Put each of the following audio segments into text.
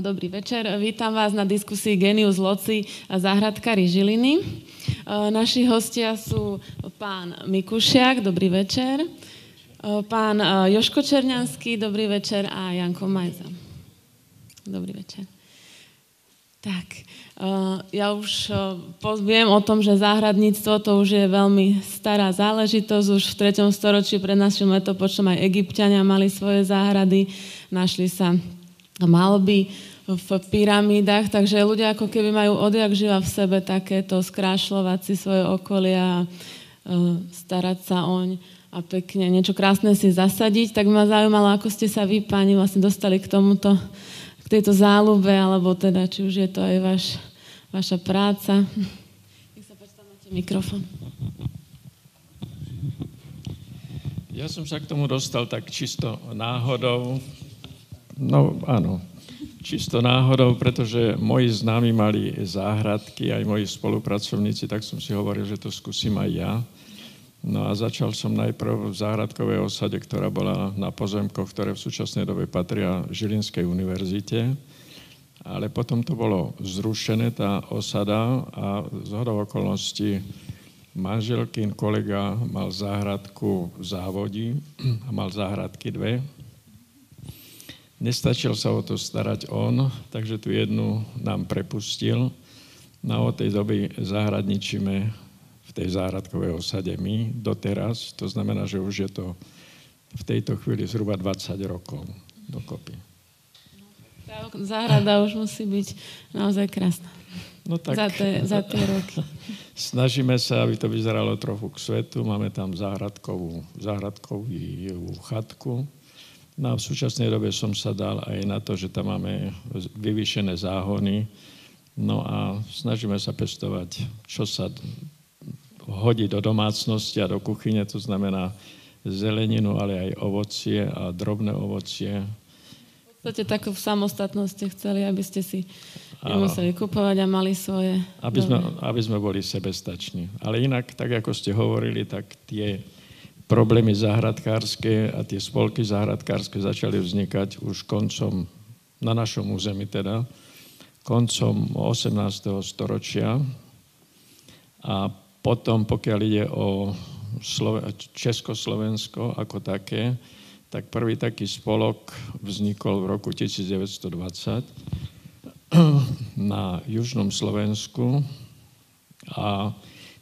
Dobrý večer. Vítam vás na diskusii Genius Loci a záhradkári Žiliny. Naši hostia sú pán Mikušiak, dobrý večer, pán Joško Černianský, dobrý večer a Janko Majza. Dobrý večer. Tak, ja už viem o tom, že záhradníctvo to už je veľmi stará záležitosť. Už v 3. storočí pred našim letopočtom aj egyptiania mali svoje záhrady. Našli sa malby v pyramídach, takže ľudia ako keby majú odjak živa v sebe takéto skrášľovať si svoje okolia a e, starať sa oň a pekne niečo krásne si zasadiť, tak ma zaujímalo, ako ste sa vy, páni, vlastne dostali k tomuto, k tejto záľube, alebo teda, či už je to aj vaš, vaša práca. Nech sa páči, máte mikrofón. Ja som sa k tomu dostal tak čisto náhodou. No áno, čisto náhodou, pretože moji známi mali záhradky, aj moji spolupracovníci, tak som si hovoril, že to skúsim aj ja. No a začal som najprv v záhradkovej osade, ktorá bola na pozemkoch, ktoré v súčasnej dobe patria Žilinskej univerzite. Ale potom to bolo zrušené, tá osada, a z hodou okolností manželkyn kolega mal záhradku v závodí a mal záhradky dve Nestačil sa o to starať on, takže tu jednu nám prepustil. No od tej doby záhradničíme v tej záhradkovej osade my doteraz. To znamená, že už je to v tejto chvíli zhruba 20 rokov dokopy. Tá záhrada už musí byť naozaj krásna. No tak, za, tie, za tie roky. Snažíme sa, aby to vyzeralo trochu k svetu. Máme tam záhradkovú, záhradkovú chatku No a v súčasnej dobe som sa dal aj na to, že tam máme vyvýšené záhony, no a snažíme sa pestovať, čo sa hodí do domácnosti a do kuchyne, to znamená zeleninu, ale aj ovocie a drobné ovocie. V podstate takú samostatnosť ste chceli, aby ste si nemuseli kupovať a mali svoje... Aby sme, aby sme boli sebestační. Ale inak, tak ako ste hovorili, tak tie problémy záhradkárske a tie spolky záhradkárske začali vznikať už koncom, na našom území teda, koncom 18. storočia. A potom, pokiaľ ide o Slove- Československo ako také, tak prvý taký spolok vznikol v roku 1920 na južnom Slovensku a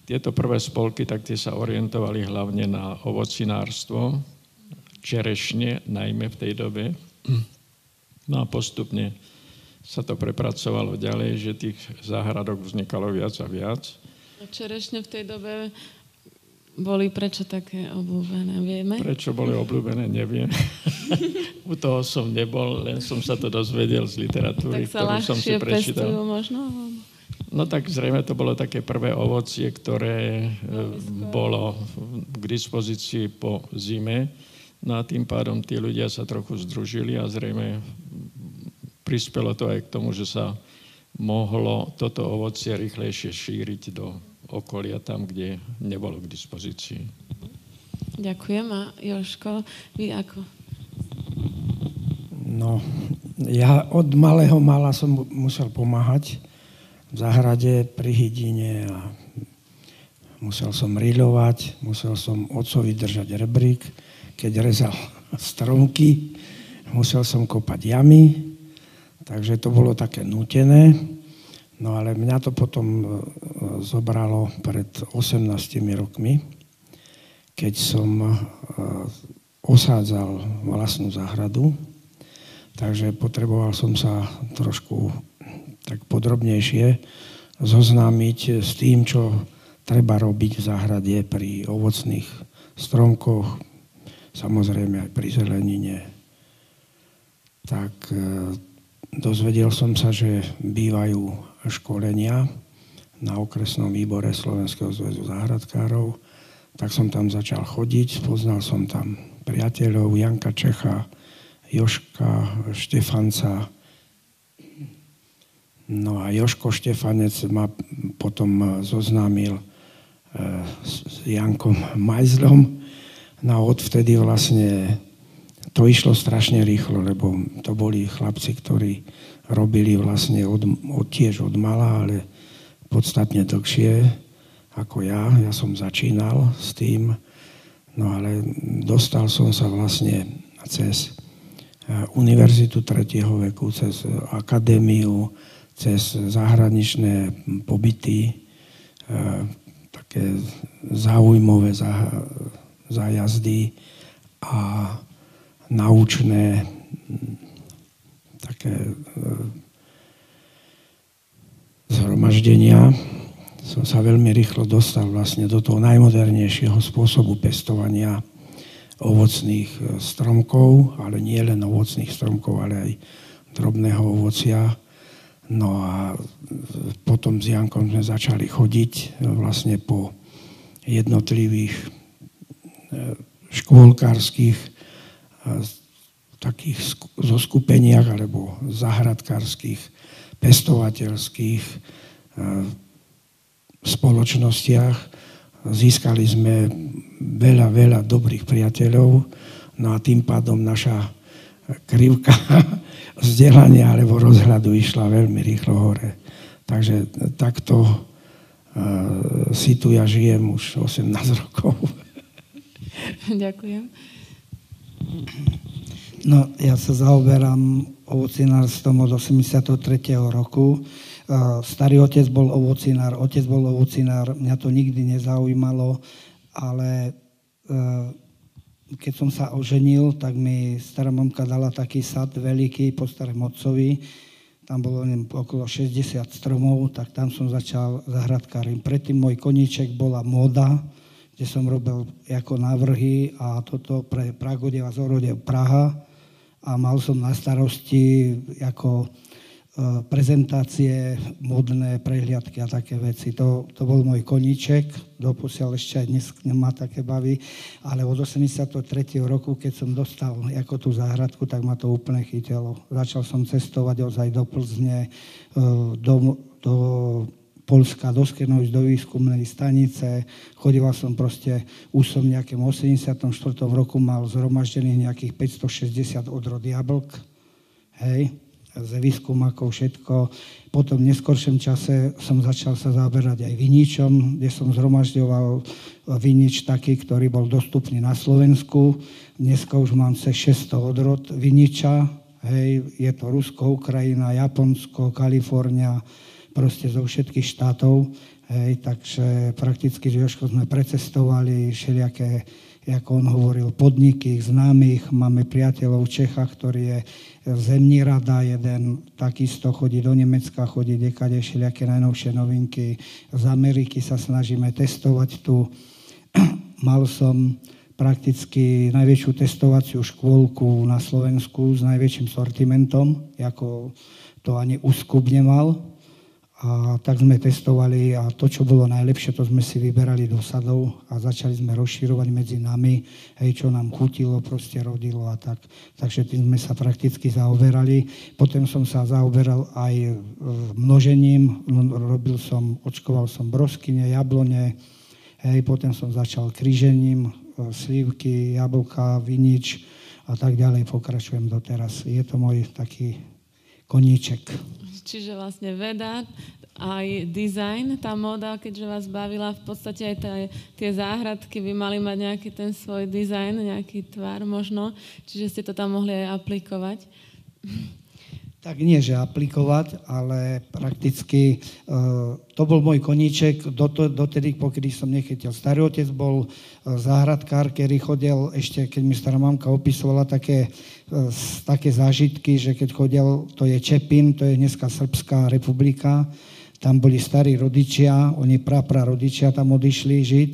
tieto prvé spolky, tak tie sa orientovali hlavne na ovocinárstvo, čerešne najmä v tej dobe. No a postupne sa to prepracovalo ďalej, že tých záhradok vznikalo viac a viac. A čerešne v tej dobe boli prečo také obľúbené, vieme? Prečo boli obľúbené, neviem. U toho som nebol, len som sa to dozvedel z literatúry, ktorú som si prečítal. možno? No tak zrejme to bolo také prvé ovocie, ktoré e, bolo k dispozícii po zime. No a tým pádom tí ľudia sa trochu združili a zrejme prispelo to aj k tomu, že sa mohlo toto ovocie rýchlejšie šíriť do okolia tam, kde nebolo k dispozícii. Ďakujem. A Joško, vy ako? No, ja od malého mala som musel pomáhať v záhrade pri hydine a musel som riľovať, musel som otcovi držať rebrík, keď rezal stromky, musel som kopať jamy, takže to bolo také nutené. No ale mňa to potom e, zobralo pred 18 rokmi, keď som e, osádzal vlastnú záhradu, takže potreboval som sa trošku tak podrobnejšie zoznámiť s tým, čo treba robiť v záhrade pri ovocných stromkoch, samozrejme aj pri zelenine. Tak e, dozvedel som sa, že bývajú školenia na okresnom výbore Slovenského zväzu záhradkárov, tak som tam začal chodiť, spoznal som tam priateľov Janka Čecha, Joška Štefanca, No a Joško Štefanec ma potom zoznámil e, s Jankom Majzlom. No a odvtedy vlastne to išlo strašne rýchlo, lebo to boli chlapci, ktorí robili vlastne od, od, tiež od mala, ale podstatne dlhšie ako ja. Ja som začínal s tým, no ale dostal som sa vlastne cez eh, Univerzitu tretieho veku, cez akadémiu, cez zahraničné pobyty, eh, také záujmové zájazdy a naučné také e, zhromaždenia som sa veľmi rýchlo dostal vlastne do toho najmodernejšieho spôsobu pestovania ovocných e, stromkov, ale nie len ovocných stromkov, ale aj drobného ovocia. No a potom s Jankom sme začali chodiť e, vlastne po jednotlivých škôlkárskych takých zoskupeniach alebo zahradkárskych, pestovateľských spoločnostiach. Získali sme veľa, veľa dobrých priateľov, no a tým pádom naša krivka vzdelania alebo rozhľadu išla veľmi rýchlo hore. Takže takto si tu ja žijem už 18 rokov. Ďakujem. No, ja sa zaoberám ovocinárstvom od 83. roku. Starý otec bol ovocinár, otec bol ovocinár, mňa to nikdy nezaujímalo, ale e, keď som sa oženil, tak mi stará mamka dala taký sad veľký po starém otcovi, tam bolo neviem, okolo 60 stromov, tak tam som začal zahradkárim. Predtým môj koníček bola móda, kde som robil ako návrhy a toto pre Pragodev a Praha a mal som na starosti ako prezentácie, modné prehliadky a také veci. To, to bol môj koníček, doposiaľ ešte aj dnes nemá také bavy, ale od 83. roku, keď som dostal ako tú záhradku, tak ma to úplne chytilo. Začal som cestovať ozaj do Plzne, e, do, do Polska do Skenovič, do výskumnej stanice. Chodila som proste, už som v nejakém 84. roku mal zhromaždených nejakých 560 odrod jablk. Hej, z výskumakov všetko. Potom v neskoršom čase som začal sa zaberať aj viničom, kde som zhromažďoval vinič taký, ktorý bol dostupný na Slovensku. Dneska už mám cez 600 odrod viniča. Hej, je to Rusko, Ukrajina, Japonsko, Kalifornia, proste zo všetkých štátov. Hej, takže prakticky sme precestovali všelijaké, ako on hovoril, podniky známych. Máme priateľov v Čechách, ktorý je zemní rada, jeden takisto chodí do Nemecka, chodí dekade všelijaké najnovšie novinky. Z Ameriky sa snažíme testovať tu. Mal som prakticky najväčšiu testovaciu škôlku na Slovensku s najväčším sortimentom, ako to ani Uskup nemal. A tak sme testovali a to, čo bolo najlepšie, to sme si vyberali do sadov a začali sme rozširovať medzi nami, hej, čo nám chutilo, proste rodilo a tak. Takže tým sme sa prakticky zaoberali. Potom som sa zaoberal aj množením, robil som, očkoval som broskyne, jablone, hej, potom som začal krížením, e, slívky, jablka, vinič a tak ďalej pokračujem doteraz. Je to môj taký koníček. Čiže vlastne veda, aj design, tá moda, keďže vás bavila, v podstate aj tá, tie záhradky by mali mať nejaký ten svoj dizajn, nejaký tvar možno, čiže ste to tam mohli aj aplikovať. Tak nie, že aplikovať, ale prakticky uh, to bol môj koníček. Dotedy, pokedy som nechytil. Starý otec bol uh, záhradkár, ktorý chodil ešte, keď mi stará mamka opisovala také, uh, také zážitky, že keď chodil, to je Čepin, to je dneska Srbská republika, tam boli starí rodičia, oni prapra rodičia tam odišli žiť.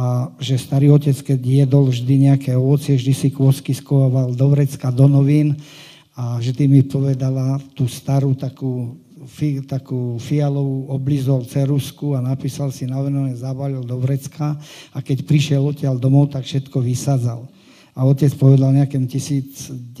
A že starý otec, keď jedol vždy nejaké ovocie, vždy si kôsky skovával do vrecka, do novín a vždy mi povedala tú starú takú, fi, takú fialovú oblizol cerusku a napísal si na venové, zabalil do vrecka a keď prišiel odtiaľ domov, tak všetko vysadzal. A otec povedal nejakým 1900,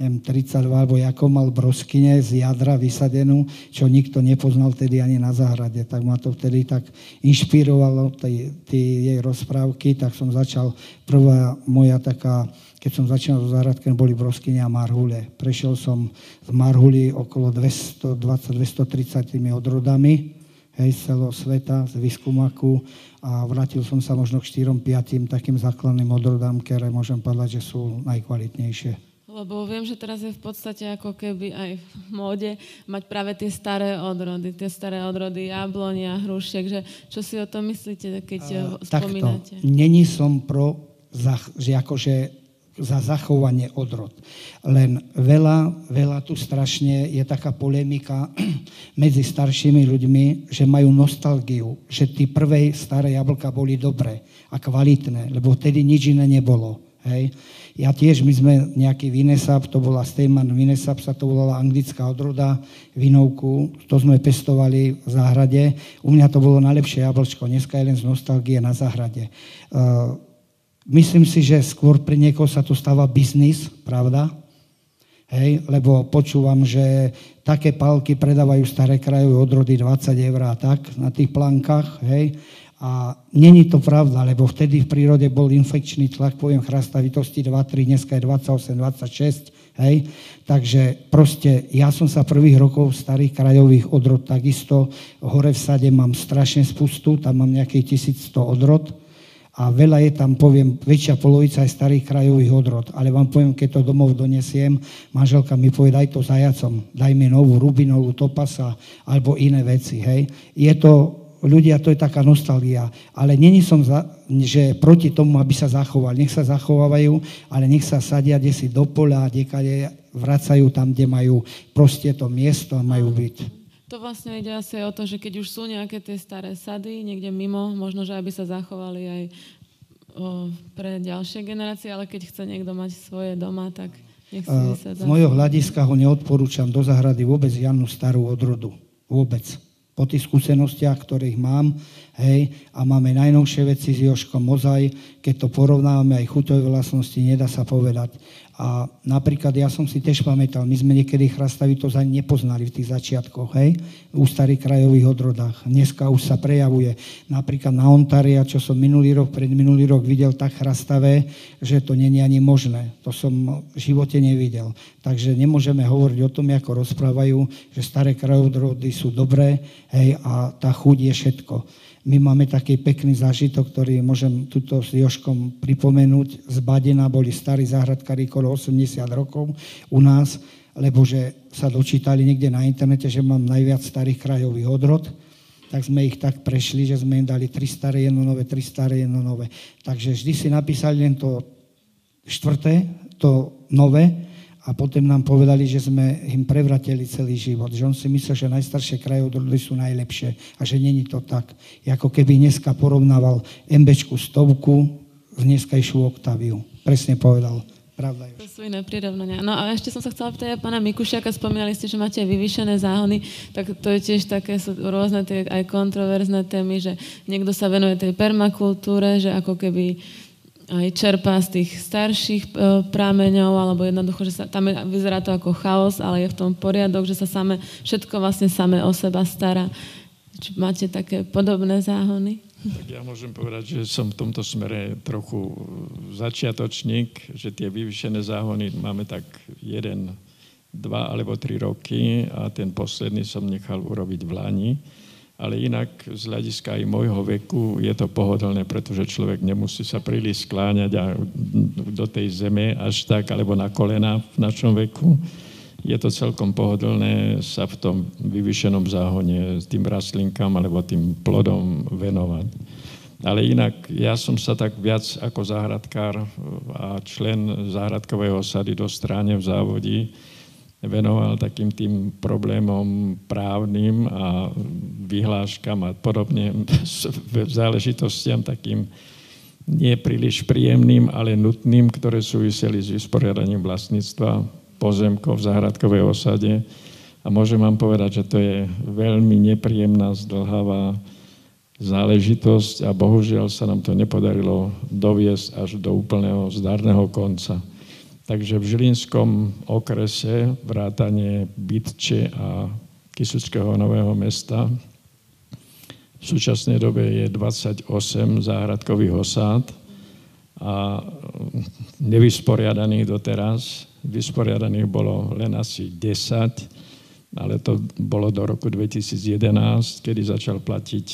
neviem, 32, alebo ako mal broskyne z jadra vysadenú, čo nikto nepoznal tedy ani na záhrade. Tak ma to vtedy tak inšpirovalo, tie jej rozprávky, tak som začal, prvá moja taká, keď som začínal zo záhradky, boli broskyne a marhule. Prešiel som z marhuly okolo 220-230 odrodami, hej, z celého sveta, z výskumaku a vrátil som sa možno k 4-5 takým základným odrodám, ktoré môžem povedať, že sú najkvalitnejšie. Lebo viem, že teraz je v podstate ako keby aj v móde mať práve tie staré odrody, tie staré odrody jablonia, hrušiek, že čo si o tom myslíte, keď uh, spomínate? Takto, není som pro, že akože za zachovanie odrod. Len veľa, veľa tu strašne je taká polemika medzi staršími ľuďmi, že majú nostalgiu, že tí prvé staré jablka boli dobré a kvalitné, lebo vtedy nič iné nebolo. Hej. Ja tiež, my sme nejaký Vinesap, to bola Steyman Vinesap, sa to volala anglická odroda, vinovku, to sme pestovali v záhrade. U mňa to bolo najlepšie jablčko, dneska je len z nostalgie na záhrade. Uh, myslím si, že skôr pre niekoho sa to stáva biznis, pravda? Hej, lebo počúvam, že také palky predávajú staré krajové odrody 20 eur a tak na tých plankách, hej, a není to pravda, lebo vtedy v prírode bol infekčný tlak, poviem, chrastavitosti 2-3, dneska je 28-26, hej. Takže proste ja som sa prvých rokov starých krajových odrod takisto, hore v sade mám strašne spustu, tam mám nejakých 1100 odrod a veľa je tam, poviem, väčšia polovica aj starých krajových odrod. Ale vám poviem, keď to domov donesiem, manželka mi povie, daj to zajacom, daj mi novú rubinovú topasa alebo iné veci, hej. Je to ľudia, to je taká nostalgia. Ale není som, za, že proti tomu, aby sa zachovali. Nech sa zachovávajú, ale nech sa sadia kde si do pola, kde vracajú tam, kde majú proste to miesto a majú byť. To vlastne ide asi o to, že keď už sú nejaké tie staré sady niekde mimo, možno, že aby sa zachovali aj o, pre ďalšie generácie, ale keď chce niekto mať svoje doma, tak nech si uh, Z mojho hľadiska ho neodporúčam do zahrady vôbec žiadnu starú odrodu. Vôbec po tých skúsenostiach, ktorých mám, hej, a máme najnovšie veci s Joškom Mozaj, keď to porovnávame aj chuťové vlastnosti, nedá sa povedať. A napríklad ja som si tiež pamätal, my sme niekedy chrastavitosť ani nepoznali v tých začiatkoch, hej, u starých krajových odrodách. Dneska už sa prejavuje. Napríklad na Ontaria, čo som minulý rok, pred minulý rok videl tak chrastavé, že to není ani možné. To som v živote nevidel. Takže nemôžeme hovoriť o tom, ako rozprávajú, že staré krajové odrody sú dobré, hej, a tá chuť je všetko. My máme taký pekný zážitok, ktorý môžem tuto s Joškom pripomenúť. Z Badena boli starí záhradkári okolo 80 rokov u nás, lebo že sa dočítali niekde na internete, že mám najviac starých krajových odrod, tak sme ich tak prešli, že sme im dali tri staré, jedno nové, tri staré, jedno nové. Takže vždy si napísali len to štvrté, to nové, a potom nám povedali, že sme im prevratili celý život. Že on si myslel, že najstaršie krajodrody sú najlepšie a že není to tak. Ako keby dneska porovnával MBčku stovku z dneskajšiu Octaviu. Presne povedal. Pravda je. To sú iné prirovnania. No a ešte som sa chcela pýtať pána Mikušiaka, spomínali ste, že máte vyvýšené záhony, tak to je tiež také, sú rôzne tie aj kontroverzné témy, že niekto sa venuje tej permakultúre, že ako keby aj čerpá z tých starších e, prámeňov, alebo jednoducho, že sa, tam je, vyzerá to ako chaos, ale je v tom poriadok, že sa same, všetko vlastne same o seba stará. Či máte také podobné záhony? Tak ja môžem povedať, že som v tomto smere trochu začiatočník, že tie vyvyšené záhony máme tak jeden, dva alebo tri roky a ten posledný som nechal urobiť v Lani ale inak z hľadiska aj môjho veku je to pohodlné, pretože človek nemusí sa príliš skláňať a do tej zeme až tak, alebo na kolena v našom veku. Je to celkom pohodlné sa v tom vyvyšenom záhone tým rastlinkám alebo tým plodom venovať. Ale inak ja som sa tak viac ako záhradkár a člen záhradkového sady do stráne v závodí venoval takým tým problémom právnym a vyhláškam a podobne záležitostiam takým nie príjemným, ale nutným, ktoré súviseli s vysporiadaním vlastníctva pozemkov v záhradkovej osade. A môžem vám povedať, že to je veľmi nepríjemná, zdlhavá záležitosť a bohužiaľ sa nám to nepodarilo doviesť až do úplného zdarného konca. Takže v Žilinskom okrese vrátanie Bytče a Kisuckého nového mesta v súčasnej dobe je 28 záhradkových osád a nevysporiadaných doteraz. Vysporiadaných bolo len asi 10, ale to bolo do roku 2011, kedy začal platiť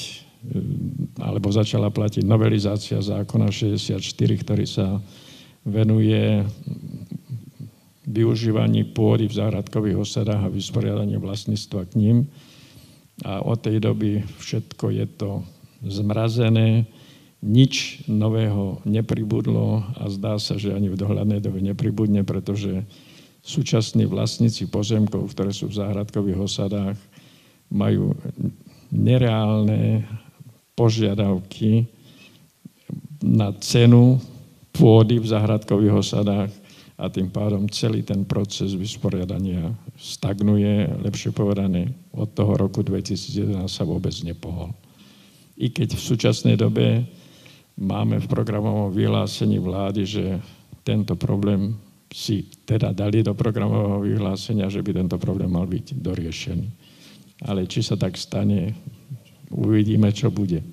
alebo začala platiť novelizácia zákona 64, ktorý sa venuje využívaní pôdy v záhradkových osadách a vysporiadanie vlastníctva k ním. A od tej doby všetko je to zmrazené, nič nového nepribudlo a zdá sa, že ani v dohľadnej dobe nepribudne, pretože súčasní vlastníci pozemkov, ktoré sú v záhradkových osadách, majú nereálne požiadavky na cenu pôdy v zahradkových osadách a tým pádom celý ten proces vysporiadania stagnuje, lepšie povedané, od toho roku 2011 sa vôbec nepohol. I keď v súčasnej dobe máme v programovom vyhlásení vlády, že tento problém si teda dali do programového vyhlásenia, že by tento problém mal byť doriešený. Ale či sa tak stane, uvidíme, čo bude.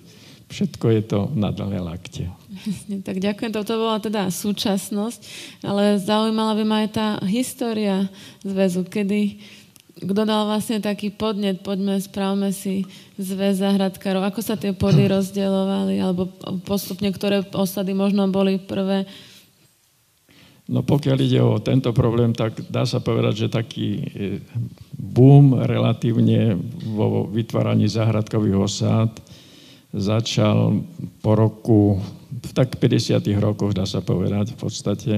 Všetko je to na dlhé lakte. Jasne, tak ďakujem. Toto bola teda súčasnosť, ale zaujímala by ma aj tá história zväzu, kedy kto dal vlastne taký podnet, poďme, správme si zväz zahradkárov, ako sa tie pody rozdielovali, alebo postupne, ktoré osady možno boli prvé. No pokiaľ ide o tento problém, tak dá sa povedať, že taký e, boom relatívne vo vytváraní zahradkových osád začal po roku, v tak 50. rokoch, dá sa povedať v podstate,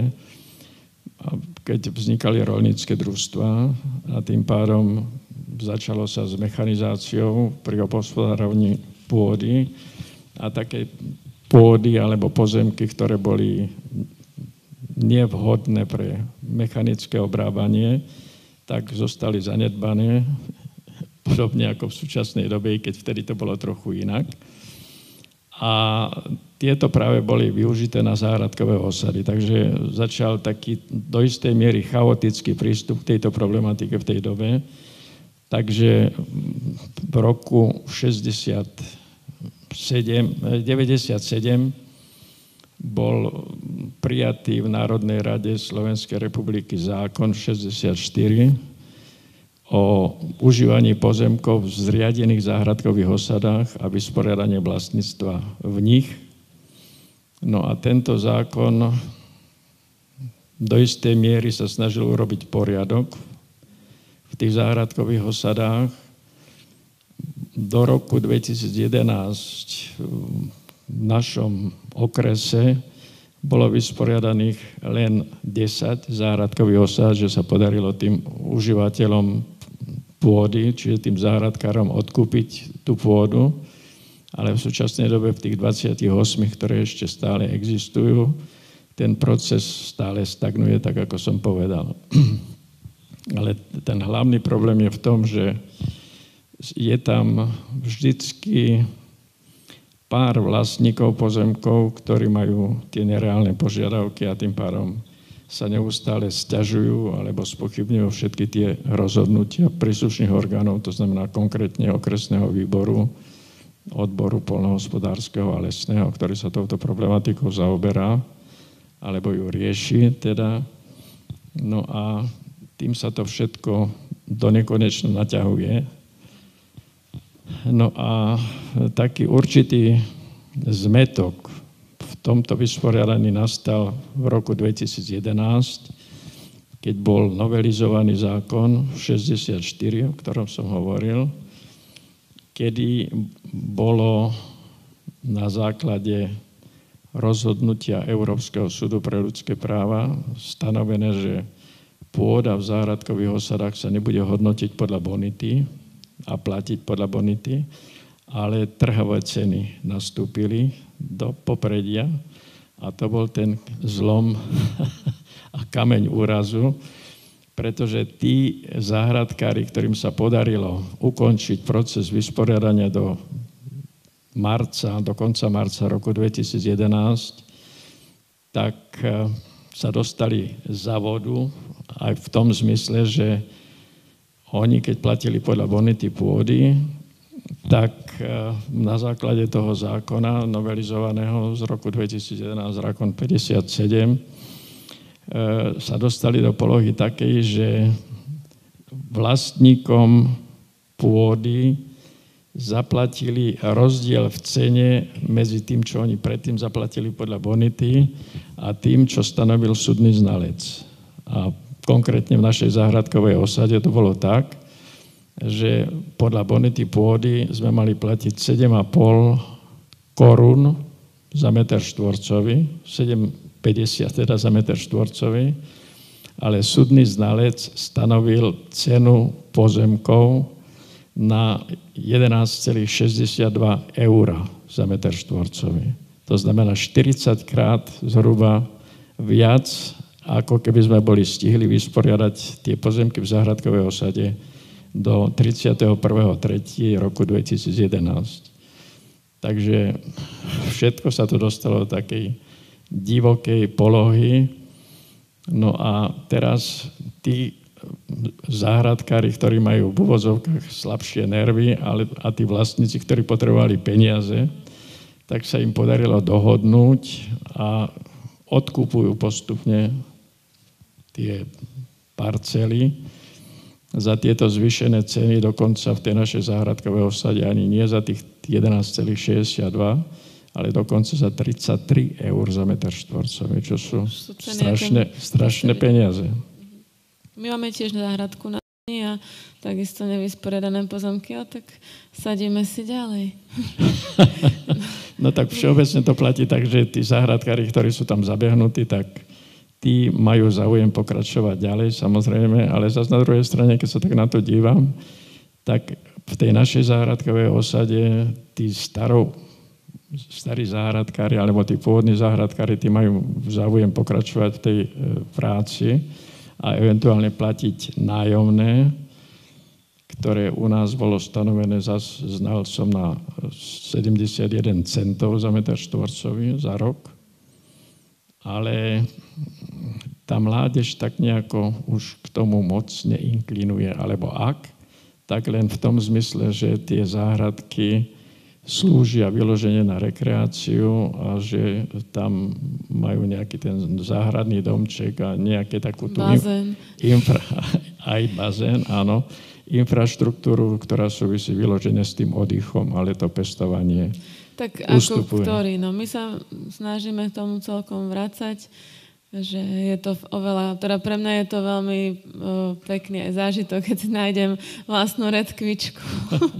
keď vznikali rolnícke družstva a tým pádom začalo sa s mechanizáciou pri opospodárovaní pôdy a také pôdy alebo pozemky, ktoré boli nevhodné pre mechanické obrábanie, tak zostali zanedbané, podobne ako v súčasnej dobe, keď vtedy to bolo trochu inak a tieto práve boli využité na záhradkové osady. Takže začal taký do istej miery chaotický prístup k tejto problematike v tej dobe. Takže v roku 67, 97 bol prijatý v Národnej rade Slovenskej republiky zákon 64, o užívaní pozemkov v zriadených záhradkových osadách a vysporiadanie vlastníctva v nich. No a tento zákon do istej miery sa snažil urobiť poriadok v tých záhradkových osadách. Do roku 2011 v našom okrese bolo vysporiadaných len 10 záhradkových osád, že sa podarilo tým užívateľom pôdy, čiže tým záhradkárom odkúpiť tú pôdu, ale v súčasnej dobe v tých 28, ktoré ešte stále existujú, ten proces stále stagnuje, tak ako som povedal. Ale ten hlavný problém je v tom, že je tam vždycky pár vlastníkov pozemkov, ktorí majú tie nereálne požiadavky a tým pádom sa neustále stiažujú alebo spochybňujú všetky tie rozhodnutia príslušných orgánov, to znamená konkrétne okresného výboru, odboru polnohospodárskeho a lesného, ktorý sa touto problematikou zaoberá, alebo ju rieši teda. No a tým sa to všetko do nekonečna naťahuje. No a taký určitý zmetok tomto vysporiadaní nastal v roku 2011, keď bol novelizovaný zákon 64, o ktorom som hovoril, kedy bolo na základe rozhodnutia Európskeho súdu pre ľudské práva stanovené, že pôda v záhradkových osadách sa nebude hodnotiť podľa bonity a platiť podľa bonity, ale trhové ceny nastúpili do popredia a to bol ten zlom a kameň úrazu, pretože tí záhradkári, ktorým sa podarilo ukončiť proces vysporiadania do marca, do konca marca roku 2011, tak eh, sa dostali za vodu aj v tom zmysle, že oni, keď platili podľa bonity pôdy, tak na základe toho zákona novelizovaného z roku 2011, zákon 57, e, sa dostali do polohy takej, že vlastníkom pôdy zaplatili rozdiel v cene medzi tým, čo oni predtým zaplatili podľa bonity a tým, čo stanovil súdny znalec. A konkrétne v našej záhradkovej osade to bolo tak, že podľa bonity pôdy sme mali platiť 7,5 korún za meter štvorcový, 7,50 teda za meter štvorcový, ale súdny znalec stanovil cenu pozemkov na 11,62 eur za meter štvorcový. To znamená 40 krát zhruba viac, ako keby sme boli stihli vysporiadať tie pozemky v záhradkovej osade do 31.3. roku 2011. Takže všetko sa to dostalo do takej divokej polohy. No a teraz tí záhradkári, ktorí majú v úvozovkách slabšie nervy ale, a tí vlastníci, ktorí potrebovali peniaze, tak sa im podarilo dohodnúť a odkupujú postupne tie parcely za tieto zvýšené ceny, dokonca v tej našej záhradkovej osade ani nie za tých 11,62, ale dokonca za 33 eur za meter štvorcový, čo sú strašné, strašné peniaze. My máme tiež záhradku na a takisto nevysporiadané pozemky, a tak sadíme si ďalej. no tak všeobecne to platí tak, že tí záhradkári, ktorí sú tam zabehnutí, tak tí majú záujem pokračovať ďalej, samozrejme, ale zase na druhej strane, keď sa tak na to dívam, tak v tej našej záhradkovej osade tí starou, starí záhradkári alebo tí pôvodní záhradkári, tí majú záujem pokračovať v tej e, práci a eventuálne platiť nájomné, ktoré u nás bolo stanovené, zas znal som na 71 centov za meter štvorcový za rok, ale tá mládež tak nejako už k tomu moc neinklinuje, alebo ak, tak len v tom zmysle, že tie záhradky slúžia vyloženie na rekreáciu a že tam majú nejaký ten záhradný domček a nejaké takú tú bazén. Infra, aj bazén, áno, infraštruktúru, ktorá súvisí vyloženie s tým oddychom, ale to pestovanie Tak ustupuje. ako ktorý? No my sa snažíme k tomu celkom vracať že je to oveľa, teda pre mňa je to veľmi o, pekný aj zážitok, keď nájdem vlastnú redkvičku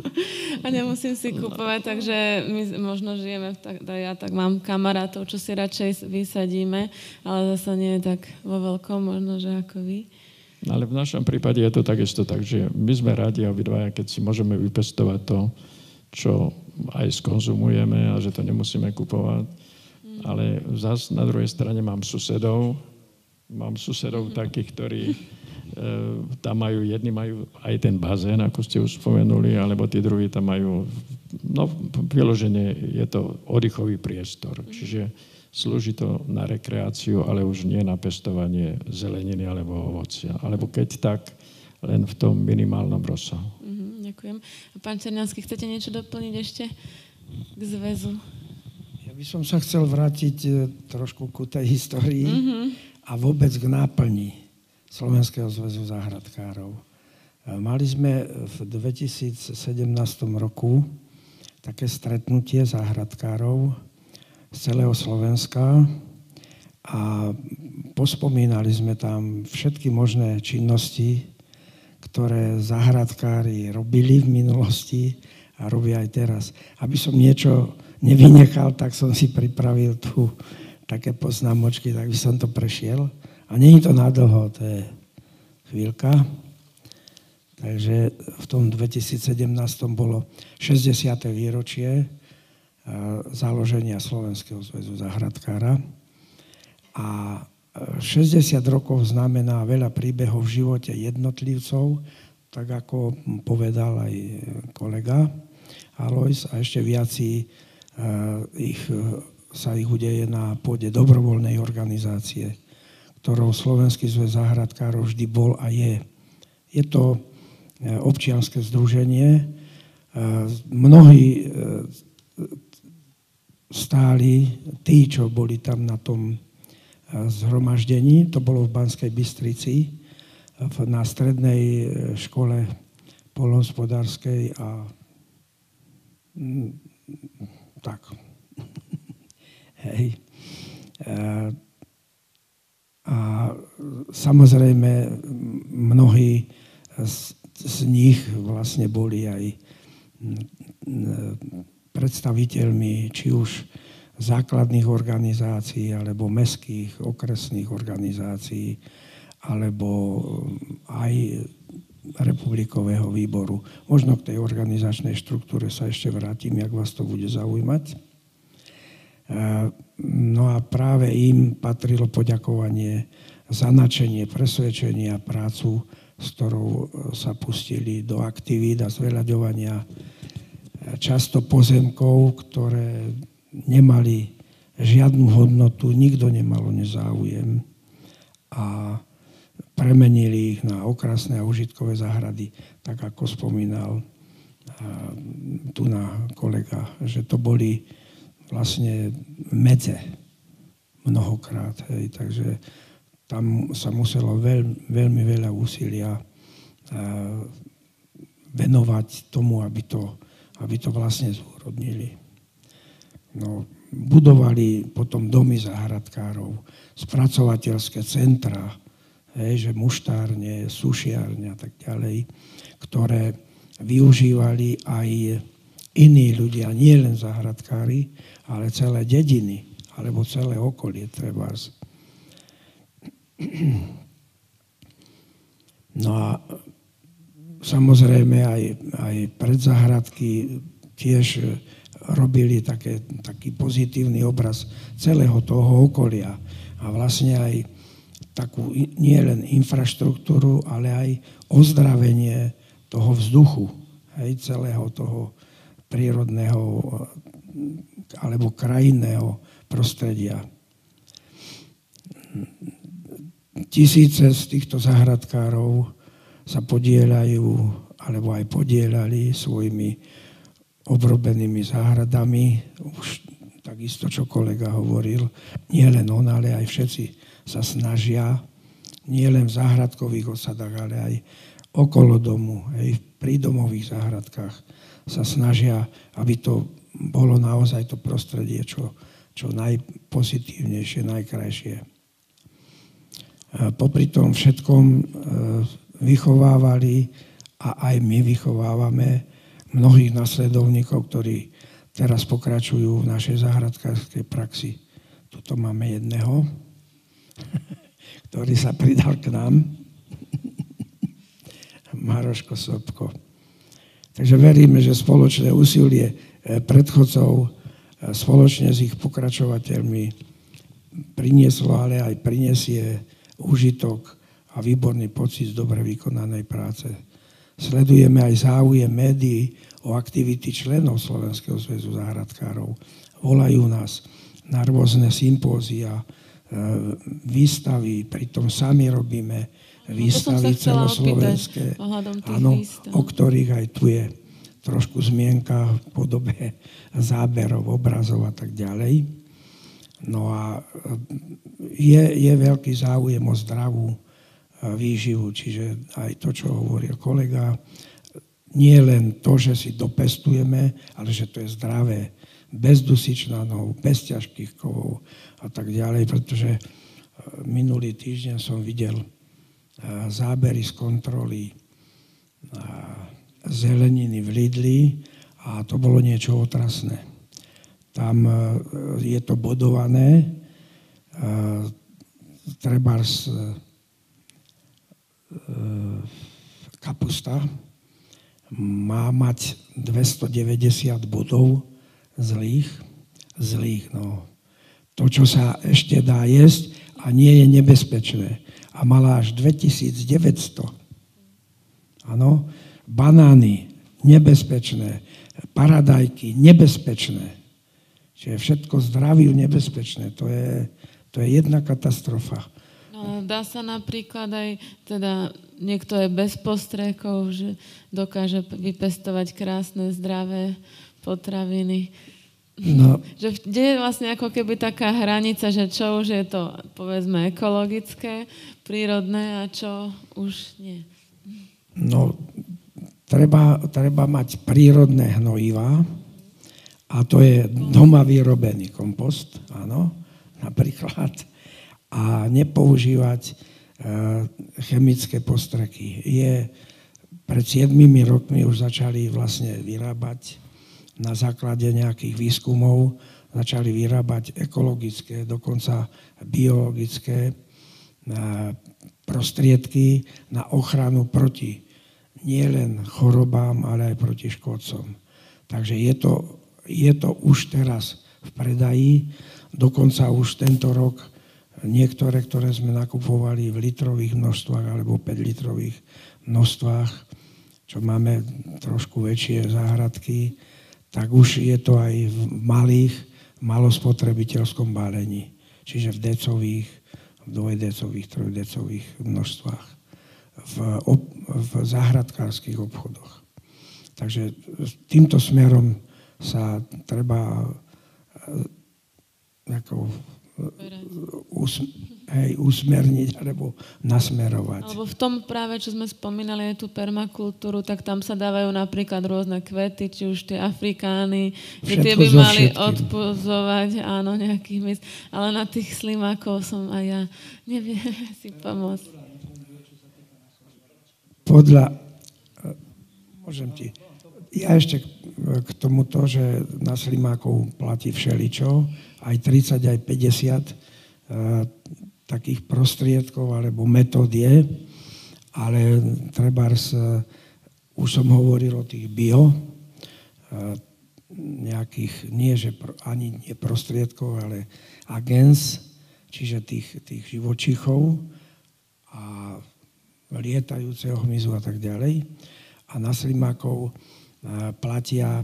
a nemusím si kúpovať, takže my možno žijeme, tak, ja tak mám kamarátov, čo si radšej vysadíme, ale zase nie je tak vo veľkom, možno, že ako vy. Ale v našom prípade je to takisto tak, že my sme radi obidvaja, keď si môžeme vypestovať to, čo aj skonzumujeme a že to nemusíme kupovať. Ale zas na druhej strane mám susedov, mám susedov takých, ktorí e, tam majú, jedni majú aj ten bazén, ako ste už spomenuli, alebo tí druhí tam majú, no vyloženie je to oddychový priestor, čiže slúži to na rekreáciu, ale už nie na pestovanie zeleniny alebo ovocia. Alebo keď tak, len v tom minimálnom rozsahu. Ďakujem. Pán Černiansky, chcete niečo doplniť ešte k zväzu? by som sa chcel vrátiť e, trošku ku tej histórii mm-hmm. a vôbec k náplni Slovenského zväzu záhradkárov. E, mali sme v 2017 roku také stretnutie záhradkárov z celého Slovenska a pospomínali sme tam všetky možné činnosti, ktoré záhradkári robili v minulosti a robia aj teraz. Aby som niečo nevynechal, tak som si pripravil tu také poznámočky, tak by som to prešiel. A není to nadlho, to je chvíľka. Takže v tom 2017 bolo 60. výročie založenia Slovenského zväzu zahradkára. A 60 rokov znamená veľa príbehov v živote jednotlivcov, tak ako povedal aj kolega Alois, a ešte viací ich, sa ich udeje na pôde dobrovoľnej organizácie, ktorou Slovenský zväz záhradkárov vždy bol a je. Je to občianske združenie. Mnohí stáli, tí, čo boli tam na tom zhromaždení, to bolo v Banskej Bystrici, na strednej e, škole polhospodárskej a mm, tak. Hej. E, a samozrejme mnohí z, z nich vlastne boli aj predstaviteľmi či už základných organizácií alebo mestských, okresných organizácií alebo aj republikového výboru. Možno k tej organizačnej štruktúre sa ešte vrátim, jak vás to bude zaujímať. No a práve im patrilo poďakovanie za načenie, presvedčenie a prácu, s ktorou sa pustili do aktivít a zveľaďovania často pozemkov, ktoré nemali žiadnu hodnotu, nikto nemal o ne záujem a premenili ich na okrasné a užitkové záhrady, tak ako spomínal tu na kolega, že to boli vlastne medze mnohokrát. Hej. Takže tam sa muselo veľ, veľmi veľa úsilia venovať tomu, aby to aby to vlastne zúrodnili. No, budovali potom domy záhradkárov, spracovateľské centra, hej, že muštárne, sušiárne a tak ďalej, ktoré využívali aj iní ľudia, nie len záhradkári, ale celé dediny, alebo celé okolie treba. No a Samozrejme aj, aj predzahradky tiež robili také, taký pozitívny obraz celého toho okolia a vlastne aj takú nielen infraštruktúru, ale aj ozdravenie toho vzduchu, hej, celého toho prírodného alebo krajinného prostredia. Tisíce z týchto zahradkárov sa podielajú alebo aj podielali svojimi obrobenými záhradami. Už takisto, čo kolega hovoril, nie len on, ale aj všetci sa snažia, nie len v záhradkových osadách, ale aj okolo domu, aj v prídomových záhradkách sa snažia, aby to bolo naozaj to prostredie, čo, čo najpozitívnejšie, najkrajšie. Popri tom všetkom e, vychovávali a aj my vychovávame mnohých nasledovníkov, ktorí teraz pokračujú v našej záhradkárskej praxi. Tuto máme jedného, ktorý sa pridal k nám. Maroško Sobko. Takže veríme, že spoločné úsilie eh, predchodcov eh, spoločne s ich pokračovateľmi prinieslo, ale aj prinesie užitok a výborný pocit z dobre vykonanej práce. Sledujeme aj záujem médií o aktivity členov Slovenského zväzu záhradkárov. Volajú nás na rôzne sympózia, e, výstavy, pritom sami robíme výstavy celoslovenské, áno, o ktorých aj tu je trošku zmienka v podobe záberov, obrazov a tak ďalej. No a e, je, je veľký záujem o zdravú výživu. Čiže aj to, čo hovoril kolega, nie len to, že si dopestujeme, ale že to je zdravé, bez dusičnanov, bez ťažkých kovov a tak ďalej, pretože e, minulý týždeň som videl e, zábery z kontroly e, zeleniny v Lidli a to bolo niečo otrasné. Tam je to bodované, treba kapusta má mať 290 bodov zlých. Zlých, no. To, čo sa ešte dá jesť a nie je nebezpečné. A mala až 2900. Áno. Banány, nebezpečné. Paradajky, nebezpečné. Čiže všetko zdraviu nebezpečné. To je, to je jedna katastrofa. Dá sa napríklad aj, teda niekto je bez postrekov, že dokáže vypestovať krásne, zdravé potraviny. No. Že kde je vlastne ako keby taká hranica, že čo už je to, povedzme, ekologické, prírodné a čo už nie? No, treba, treba mať prírodné hnojivá a to je doma vyrobený kompost, áno, napríklad a nepoužívať e, chemické postreky. Je, pred 7 rokmi už začali vlastne vyrábať na základe nejakých výskumov, začali vyrábať ekologické, dokonca biologické e, prostriedky na ochranu proti nielen chorobám, ale aj proti škodcom. Takže je to, je to už teraz v predaji, dokonca už tento rok Niektoré, ktoré sme nakupovali v litrových množstvách alebo 5 litrových množstvách, čo máme trošku väčšie záhradky, tak už je to aj v malých, malospotrebiteľskom balení. Čiže v decových, v dvojdecových, trojdecových množstvách. V, ob, v záhradkárských obchodoch. Takže týmto smerom sa treba eh, ako us, hej, usmerniť alebo nasmerovať. Alebo v tom práve, čo sme spomínali aj tú permakultúru, tak tam sa dávajú napríklad rôzne kvety, či už tie afrikány, že tie by mali odpozovať, áno, nejakých miest. Ale na tých slimákov som aj ja neviem si pomôcť. Podľa, môžem ti, ja ešte k tomuto, že na slimákov platí všeličo, aj 30, aj 50 uh, e, takých prostriedkov alebo metód je, ale treba uh, už som hovoril o tých bio, uh, nejakých, nie že ani nie prostriedkov, ale agens, čiže tých, tých živočichov a lietajúceho hmyzu a tak ďalej. A na slimákov platia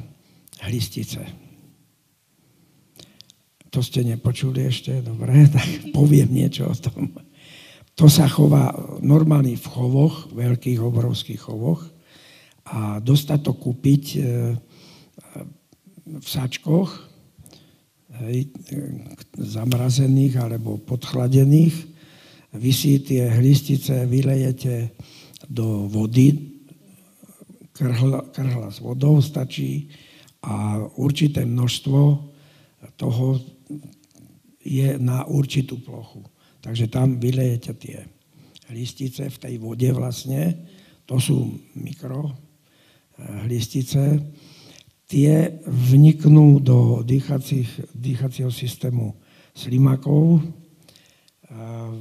hlistice to ste nepočuli ešte, dobre, tak poviem niečo o tom. To sa chová normálne v chovoch, veľkých, obrovských chovoch a dostať to kúpiť e, v sačkoch, hej, zamrazených alebo podchladených. Vy tie hlistice vylejete do vody, krhla, krhla s vodou stačí. A určité množstvo toho je na určitú plochu. Takže tam vylejete tie listice v tej vode vlastne, to sú mikro eh, hlistice, tie vniknú do dýchacieho systému slimakov, eh,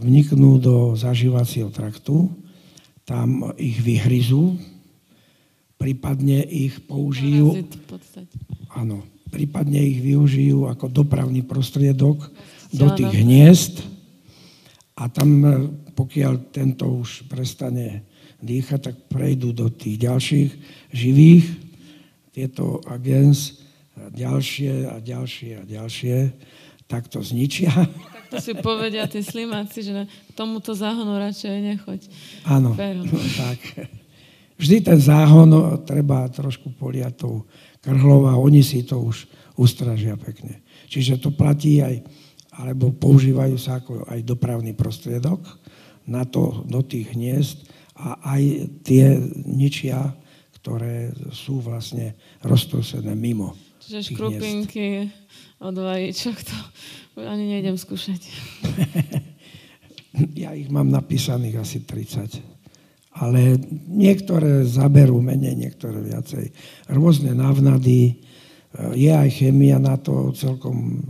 vniknú do zažívacieho traktu, tam ich vyhryzú, prípadne ich použijú... Áno, prípadne ich využijú ako dopravný prostriedok do tých hniezd. A tam, e, pokiaľ tento už prestane dýchať, tak prejdú do tých ďalších živých, tieto agens, a ďalšie a ďalšie a ďalšie, tak to zničia. Tak to si povedia tí slimáci, že tomuto záhonu radšej nechoď. Áno, tak. Vždy ten záhon treba trošku poliať tou krhlov a oni si to už ustražia pekne. Čiže to platí aj, alebo používajú sa ako aj dopravný prostriedok na to, do tých hniezd a aj tie ničia, ktoré sú vlastne roztrúsené mimo. Čiže škrupinky od vajíčok, to ani nejdem skúšať. ja ich mám napísaných asi 30 ale niektoré zaberú menej, niektoré viacej. Rôzne návnady, e, je aj chemia na to celkom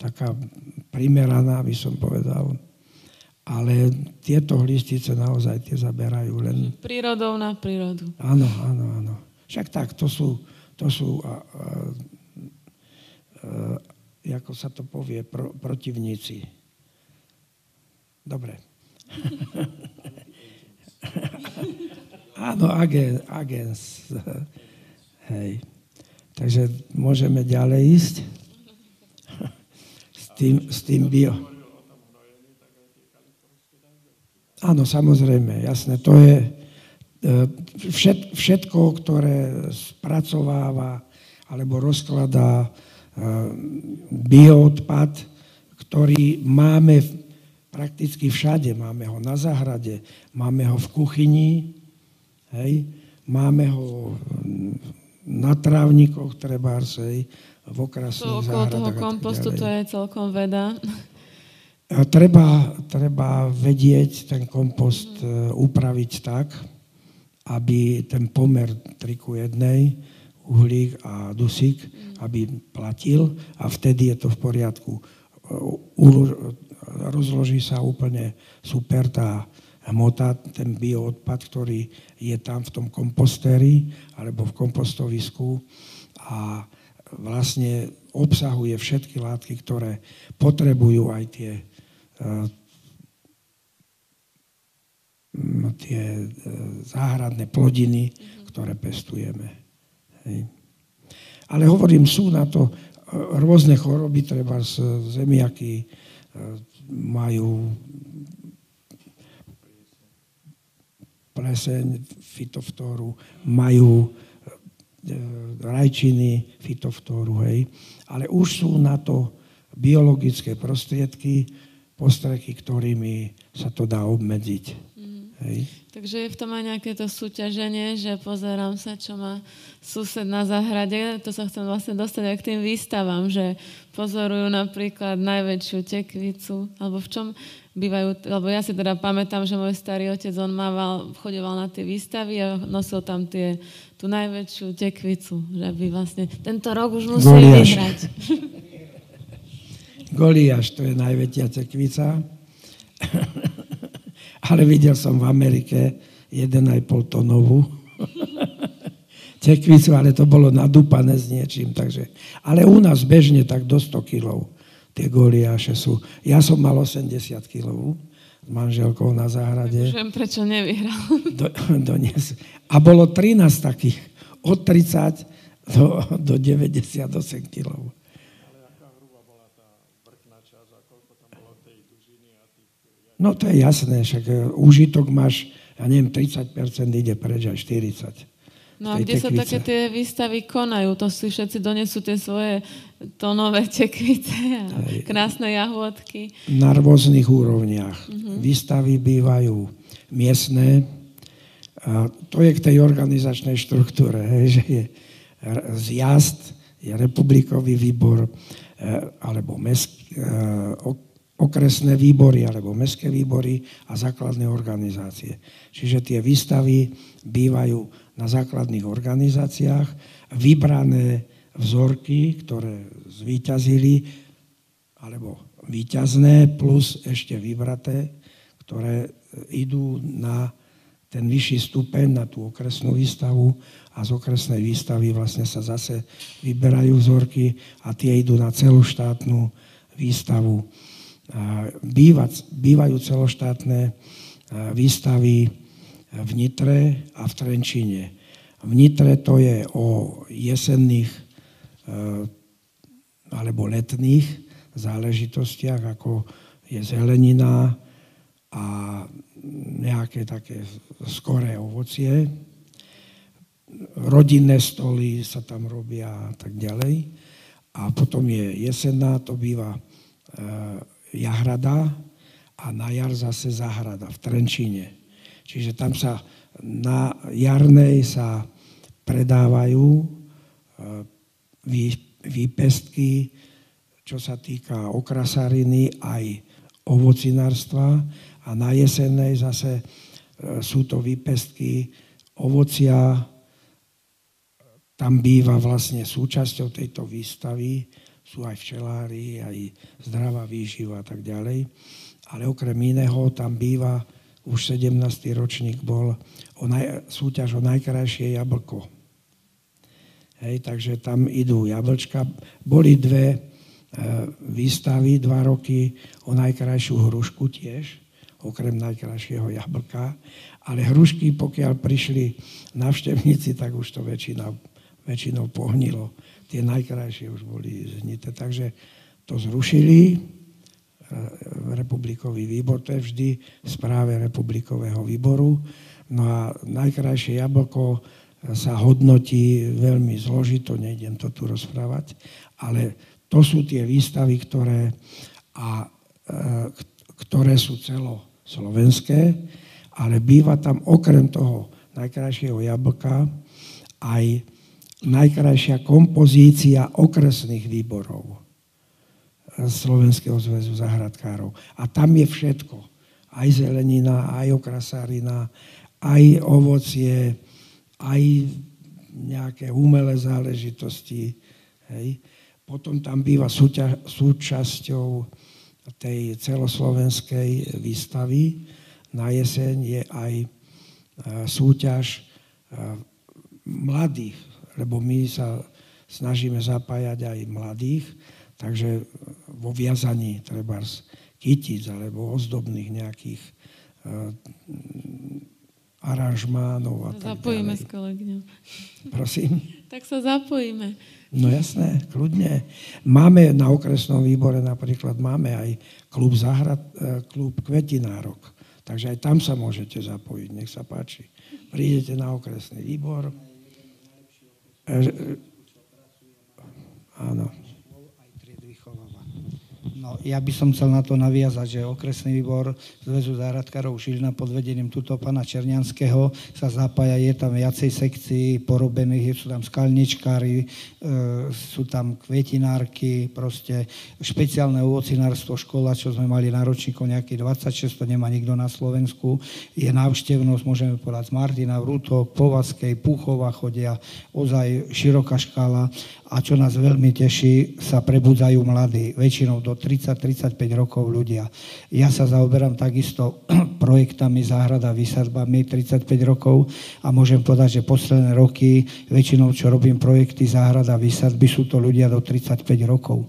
taká primeraná, by som povedal. Ale tieto hlistice naozaj tie zaberajú len... Prírodou na prírodu. Áno, áno, áno. Však tak, to sú, to sú a, a, a, ako sa to povie, pro, protivníci. Dobre. Áno, agen, agens. Hej. Takže môžeme ďalej ísť s tým, s tým bio. Áno, samozrejme, jasné. To je e, všet, všetko, ktoré spracováva alebo rozkladá e, bioodpad, ktorý máme prakticky všade. Máme ho na záhrade, máme ho v kuchyni, hej, máme ho na trávnikoch, trebárs, hej, v okrasných to okolo toho kompostu to je celkom veda. A treba, treba vedieť ten kompost mm. upraviť tak, aby ten pomer 3 ku 1, uhlík a dusík, mm. aby platil a vtedy je to v poriadku. Rozloží sa úplne super tá hmota, ten bioodpad, ktorý je tam v tom kompostéri alebo v kompostovisku a vlastne obsahuje všetky látky, ktoré potrebujú aj tie Eh, tie eh, záhradné plodiny, ktoré pestujeme. Hej. Ale hovorím, sú na to eh, rôzne choroby, treba z zemiaky majú pleseň, fitoftóru, majú rajčiny, fitoftóru, hej. Ale už sú na to biologické prostriedky, postreky, ktorými sa to dá obmedziť. Hej. Takže je v tom aj nejaké to súťaženie, že pozerám sa, čo má sused na záhrade. To sa chcem vlastne dostať aj k tým výstavám, že pozorujú napríklad najväčšiu tekvicu, alebo v čom bývajú, alebo ja si teda pamätám, že môj starý otec, on mával, chodeval na tie výstavy a nosil tam tie, tú najväčšiu tekvicu, že by vlastne tento rok už museli vyhrať. Goliáš, to je najväčšia cekvica. Ale videl som v Amerike 1,5 tonovú cekvicu, ale to bolo nadúpané s niečím. Takže. Ale u nás bežne tak do 100 kilov tie goliáše sú. Ja som mal 80 kilov s manželkou na záhrade. Viem, prečo nevyhral. Do, donies. A bolo 13 takých. Od 30 do, do 98 kilov. No to je jasné, však e, užitok máš, ja neviem, 30% ide preč aj 40%. No a kde tekvice. sa také tie výstavy konajú? To si všetci donesú tie svoje tónové tekvice a krásne jahôdky. Na rôznych úrovniach. Uh-huh. Výstavy bývajú miestne. A to je k tej organizačnej štruktúre, hej, že je zjazd, je republikový výbor, e, alebo mesk, e, okresné výbory alebo mestské výbory a základné organizácie. Čiže tie výstavy bývajú na základných organizáciách, vybrané vzorky, ktoré zvíťazili, alebo výťazné, plus ešte vybraté, ktoré idú na ten vyšší stupeň, na tú okresnú výstavu. A z okresnej výstavy vlastne sa zase vyberajú vzorky a tie idú na celú štátnu výstavu bývať, bývajú celoštátne výstavy v Nitre a v Trenčine. V Nitre to je o jesenných alebo letných záležitostiach, ako je zelenina a nejaké také skoré ovocie. Rodinné stoly sa tam robia a tak ďalej. A potom je jesenná, to býva Jahrada a na jar zase Zahrada v Trenčíne. Čiže tam sa na jarnej sa predávajú e, výpestky, čo sa týka okrasariny aj ovocinárstva. A na jesennej zase e, sú to výpestky ovocia, tam býva vlastne súčasťou tejto výstavy sú aj včelári, aj zdravá výživa a tak ďalej. Ale okrem iného tam býva, už 17. ročník bol o naj, súťaž o najkrajšie jablko. Hej, takže tam idú jablčka. Boli dve e, výstavy, dva roky o najkrajšiu hrušku tiež, okrem najkrajšieho jablka. Ale hrušky, pokiaľ prišli navštevníci, tak už to väčšina, väčšinou pohnilo tie najkrajšie už boli zhnité. Takže to zrušili, e, republikový výbor, to je vždy v správe republikového výboru. No a najkrajšie jablko sa hodnotí veľmi zložito, nejdem to tu rozprávať, ale to sú tie výstavy, ktoré, a, e, ktoré sú celoslovenské, ale býva tam okrem toho najkrajšieho jablka aj najkrajšia kompozícia okresných výborov Slovenského zväzu zahradkárov. A tam je všetko. Aj zelenina, aj okrasárina, aj ovocie, aj nejaké umelé záležitosti. Hej. Potom tam býva súťa, súčasťou tej celoslovenskej výstavy. Na jeseň je aj e, súťaž e, mladých, lebo my sa snažíme zapájať aj mladých, takže vo viazaní treba kytic alebo ozdobných nejakých uh, aranžmánov a tak Zapojíme ďalej. s kolegyňou. Prosím? Tak sa zapojíme. No jasné, kľudne. Máme na okresnom výbore napríklad, máme aj klub, zahrad, e, klub kvetinárok. Takže aj tam sa môžete zapojiť, nech sa páči. Prídete na okresný výbor. Áno. No, ja by som chcel na to naviazať, že okresný výbor Zväzu záhradkárov Žilina pod vedením tuto pana Černianského sa zapája, je tam viacej sekcií porobených, sú tam skalničkári, e, sú tam kvetinárky, proste špeciálne ovocinárstvo škola, čo sme mali na ročníku nejakých 26, to nemá nikto na Slovensku. Je návštevnosť, môžeme povedať, z Martina, Vrútok, Povazkej, Púchova chodia, ozaj široká škála a čo nás veľmi teší, sa prebudzajú mladí, väčšinou do 30-35 rokov ľudia. Ja sa zaoberám takisto projektami záhrada, vysadbami 35 rokov a môžem povedať, že posledné roky väčšinou, čo robím projekty záhrada, vysadby, sú to ľudia do 35 rokov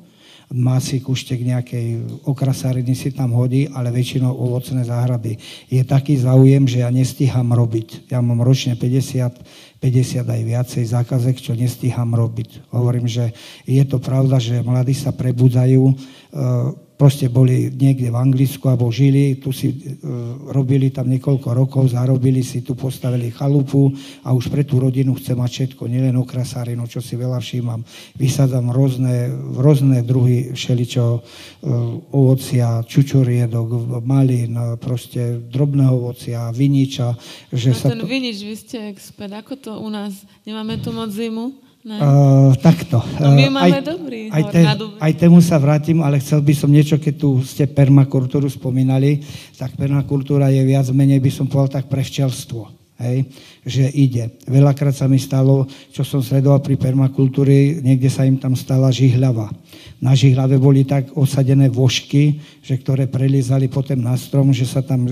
má si kuštek nejakej okrasáriny si tam hodí, ale väčšinou ovocné záhrady. Je taký záujem, že ja nestíham robiť. Ja mám ročne 50 50 aj viacej zákazek, čo nestíham robiť. Hovorím, že je to pravda, že mladí sa prebudzajú, proste boli niekde v Anglicku alebo žili, tu si e, robili tam niekoľko rokov, zarobili si, tu postavili chalupu a už pre tú rodinu chce mať všetko, nielen okrasárinu, čo si veľa všímam. Vysadzam rôzne, rôzne druhy všeličo, e, ovocia, čučoriedok, malín, proste drobného ovocia, viniča. Že no sa ten to... vinič, vy ste expert, ako to u nás, nemáme tu moc zimu? Uh, takto. No my máme aj, dobrý aj, te, aj tému sa vrátim, ale chcel by som niečo, keď tu ste permakultúru spomínali, tak permakultúra je viac menej, by som povedal, tak pre včelstvo. Hej, že ide. Veľakrát sa mi stalo, čo som sledoval pri permakultúre, niekde sa im tam stala žihľava. Na žihľave boli tak osadené vožky, že ktoré prelizali potom na strom, že sa tam,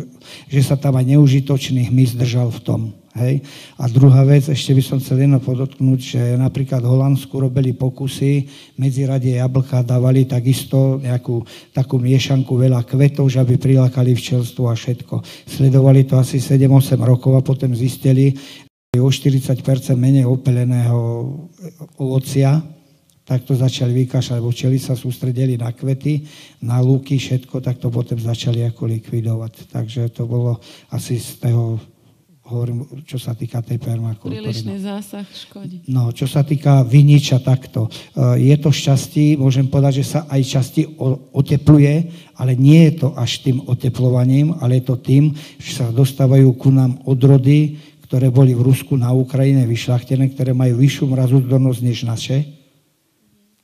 že sa tam aj neužitočný hmyz držal v tom. Hej. A druhá vec, ešte by som chcel jedno podotknúť, že napríklad v Holandsku robili pokusy, medzi radie jablka dávali takisto nejakú takú miešanku veľa kvetov, že aby prilákali včelstvo a všetko. Sledovali to asi 7-8 rokov a potom zistili, že o 40% menej opeleného ovocia, tak to začali vykašľať, lebo včeli sa sústredili na kvety, na lúky, všetko, tak to potom začali ako likvidovať. Takže to bolo asi z toho hovorím, čo sa týka tej permakultúry. Prílišný zásah škodí. No, čo sa týka viniča takto. E, je to šťastí, môžem povedať, že sa aj časti otepluje, ale nie je to až tým oteplovaním, ale je to tým, že sa dostávajú ku nám odrody, ktoré boli v Rusku na Ukrajine vyšľachtené, ktoré majú vyššiu mrazodornosť než naše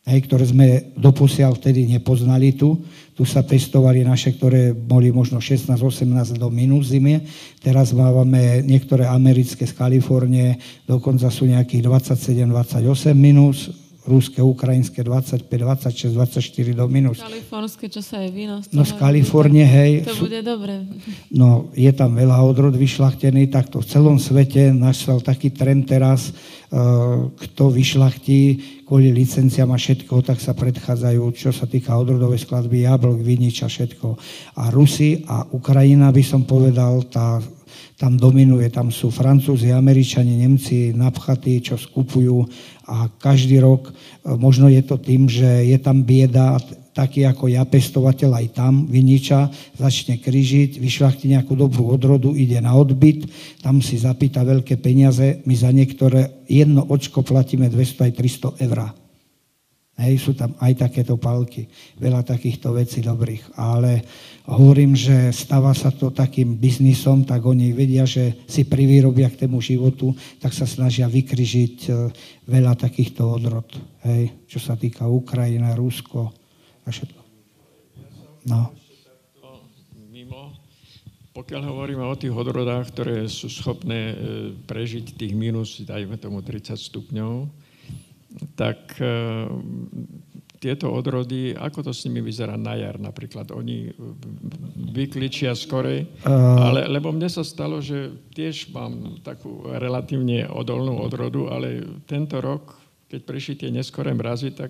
hej, ktoré sme doposiaľ vtedy nepoznali tu. Tu sa pestovali naše, ktoré boli možno 16-18 do minus zime. Teraz máme niektoré americké z Kalifornie, dokonca sú nejakých 27-28 minus, ruské, ukrajinské 25, 26, 24 do minus. Kalifornské, čo sa je víno. No z Kalifornie, hej. To bude dobre. No, je tam veľa odrod vyšlachtený, takto v celom svete nastal taký trend teraz, uh, kto vyšlachtí kvôli licenciám a všetko, tak sa predchádzajú, čo sa týka odrodovej skladby, jablok, vinič a všetko. A Rusi a Ukrajina by som povedal, tá tam dominuje, tam sú Francúzi, Američani, Nemci napchatí, čo skupujú a každý rok, e, možno je to tým, že je tam bieda, taký ako ja, pestovateľ aj tam, viniča, začne kryžiť, vyšľachti nejakú dobrú odrodu, ide na odbyt, tam si zapýta veľké peniaze, my za niektoré jedno očko platíme 200 aj 300 eur. Hej, sú tam aj takéto palky, veľa takýchto vecí dobrých. Ale hovorím, že stáva sa to takým biznisom, tak oni vedia, že si privýrobia k tému životu, tak sa snažia vykryžiť e, veľa takýchto odrod. Hej, čo sa týka Ukrajina, Rusko a všetko. No. Mimo, pokiaľ hovoríme o tých odrodách, ktoré sú schopné e, prežiť tých minus, dajme tomu 30 stupňov, tak e, tieto odrody, ako to s nimi vyzerá na jar napríklad? Oni vykličia skorej, ale, lebo mne sa stalo, že tiež mám takú relatívne odolnú odrodu, ale tento rok, keď prišli tie neskoré mrazy, tak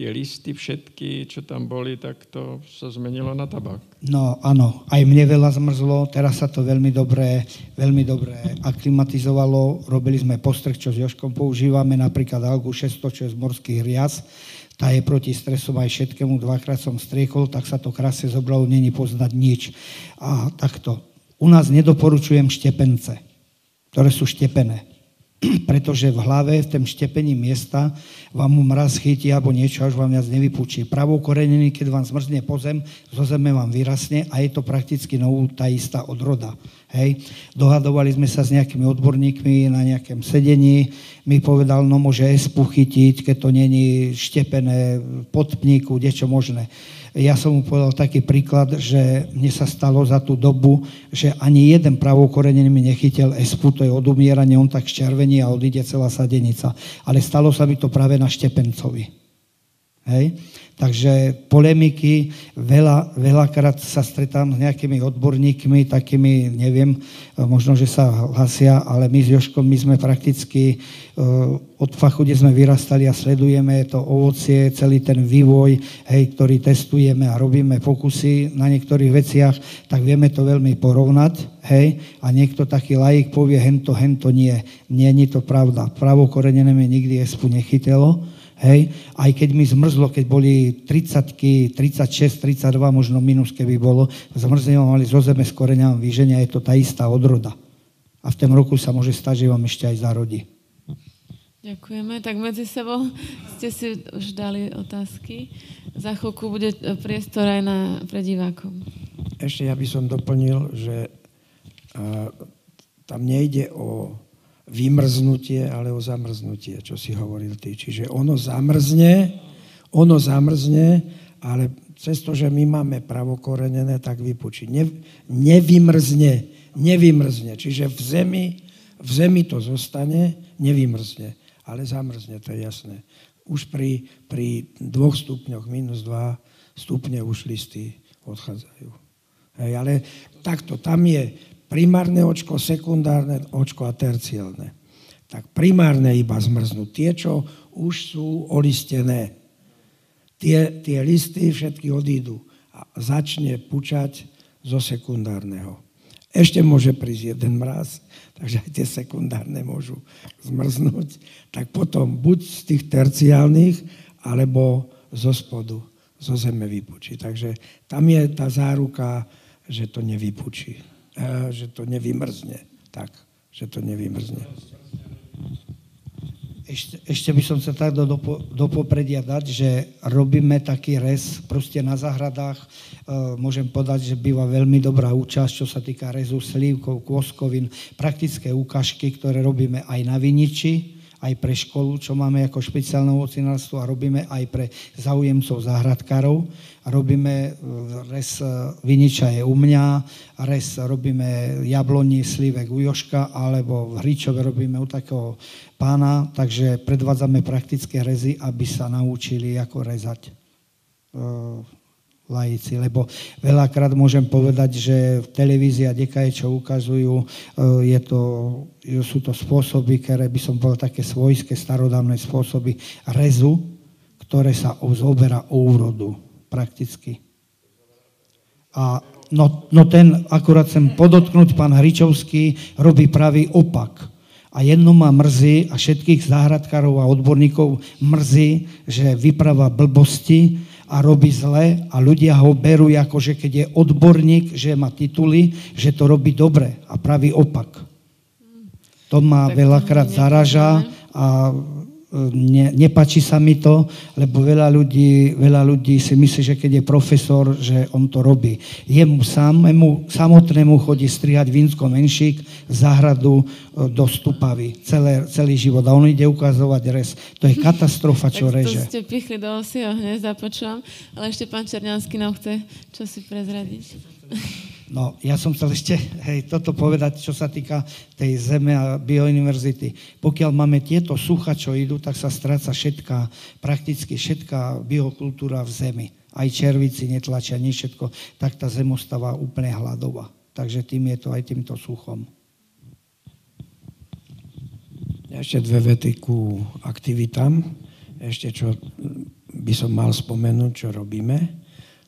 tie listy všetky, čo tam boli, tak to sa zmenilo na tabak. No áno, aj mne veľa zmrzlo, teraz sa to veľmi dobre, veľmi dobre aklimatizovalo. Robili sme postrh, čo s Joškom používame, napríklad Algu 600, čo je z morských rias. Tá je proti stresom aj všetkému, dvakrát som striekol, tak sa to krásne zobralo, není poznať nič. A takto. U nás nedoporučujem štepence, ktoré sú štepené pretože v hlave, v tom štepení miesta vám mraz chytí alebo niečo, až vám viac nevypúči. Pravou koreniny, keď vám zmrzne po zem, zo zeme vám vyrasne a je to prakticky novú tá istá odroda. Hej. Dohadovali sme sa s nejakými odborníkmi na nejakém sedení. Mi povedal, no môže espu chytiť, keď to není štepené pod pníku, niečo možné. Ja som mu povedal taký príklad, že mne sa stalo za tú dobu, že ani jeden pravokorenený mi nechytil espu, to je odumieranie, on tak červení a odíde celá sadenica. Ale stalo sa mi to práve na Štepencovi. Hej? Takže polemiky, veľa, veľakrát sa stretám s nejakými odborníkmi, takými, neviem, možno, že sa hlasia, ale my s Joškom, my sme prakticky uh, od fachu, kde sme vyrastali a sledujeme to ovocie, celý ten vývoj, hej, ktorý testujeme a robíme pokusy na niektorých veciach, tak vieme to veľmi porovnať, hej, a niekto taký laik povie, hento, hento nie. Nie, nie to pravda. Pravokorenené mi nikdy espu nechytelo, Hej? Aj keď mi zmrzlo, keď boli 30 36, 32, možno minus, keby bolo, zmrzne mali zo zeme s koreňami výženia, je to tá istá odroda. A v tom roku sa môže stať, že vám ešte aj zarodí. Ďakujeme. Tak medzi sebou ste si už dali otázky. Za chvíľku bude priestor aj na, pre. Ešte ja by som doplnil, že uh, tam nejde o vymrznutie, ale o zamrznutie, čo si hovoril ty. Čiže ono zamrzne, ono zamrzne, ale cez to, že my máme pravokorenené, tak vypučí. Ne, nevymrzne, nevymrzne. Čiže v zemi, v zemi to zostane, nevymrzne, ale zamrzne, to je jasné. Už pri, pri dvoch stupňoch, minus dva stupne už listy odchádzajú. Hej, ale takto, tam je primárne očko, sekundárne očko a terciálne. Tak primárne iba zmrznú tie, čo už sú olistené. Tie, tie listy všetky odídu a začne pučať zo sekundárneho. Ešte môže prísť jeden mraz, takže aj tie sekundárne môžu zmrznúť. Tak potom buď z tých terciálnych, alebo zo spodu, zo zeme vypučí. Takže tam je tá záruka, že to nevypučí že to nevymrzne. Tak, že to nevymrzne. Ešte, ešte by som sa tak do, do popredia dať, že robíme taký rez proste na záhradách. E, môžem povedať, že býva veľmi dobrá účasť, čo sa týka rezu slívkov, kôskovín, praktické ukážky, ktoré robíme aj na viniči aj pre školu, čo máme ako špeciálne ovocinárstvo a robíme aj pre zaujemcov záhradkárov. Robíme, e, res e, viniča je u mňa, res robíme jabloni, slívek u Joška, alebo v Hričove robíme u takého pána, takže predvádzame praktické rezy, aby sa naučili, ako rezať e, laici, lebo veľakrát môžem povedať, že v televízii a dekaje, čo ukazujú, e, je to, sú to spôsoby, ktoré by som povedal také svojské, starodávne spôsoby rezu, ktoré sa zoberá úrodu prakticky. A No, no ten, akurát chcem podotknúť, pán Hričovský robí pravý opak. A jedno ma mrzí a všetkých záhradkárov a odborníkov mrzí, že vypráva blbosti a robí zle a ľudia ho berú ako, že keď je odborník, že má tituly, že to robí dobre a pravý opak. To ma veľakrát zaraža a ne, nepačí sa mi to, lebo veľa ľudí, veľa ľudí si myslí, že keď je profesor, že on to robí. Jemu samému, samotnému chodí strihať vínsko menšík, záhradu e, do stupavy, celé, celý život. A on ide ukazovať res. To je katastrofa, čo tak reže. to ste pichli do osieho, hneď započúvam. Ale ešte pán Černiansky nám chce čo si prezradiť. No, ja som chcel ešte hej, toto povedať, čo sa týka tej zeme a biouniverzity. Pokiaľ máme tieto sucha, čo idú, tak sa stráca všetká, prakticky všetká biokultúra v zemi. Aj červici netlačia, nie všetko, tak tá zem ostáva úplne hladová. Takže tým je to aj týmto suchom. Ešte dve vety ku aktivitám. Ešte čo by som mal spomenúť, čo robíme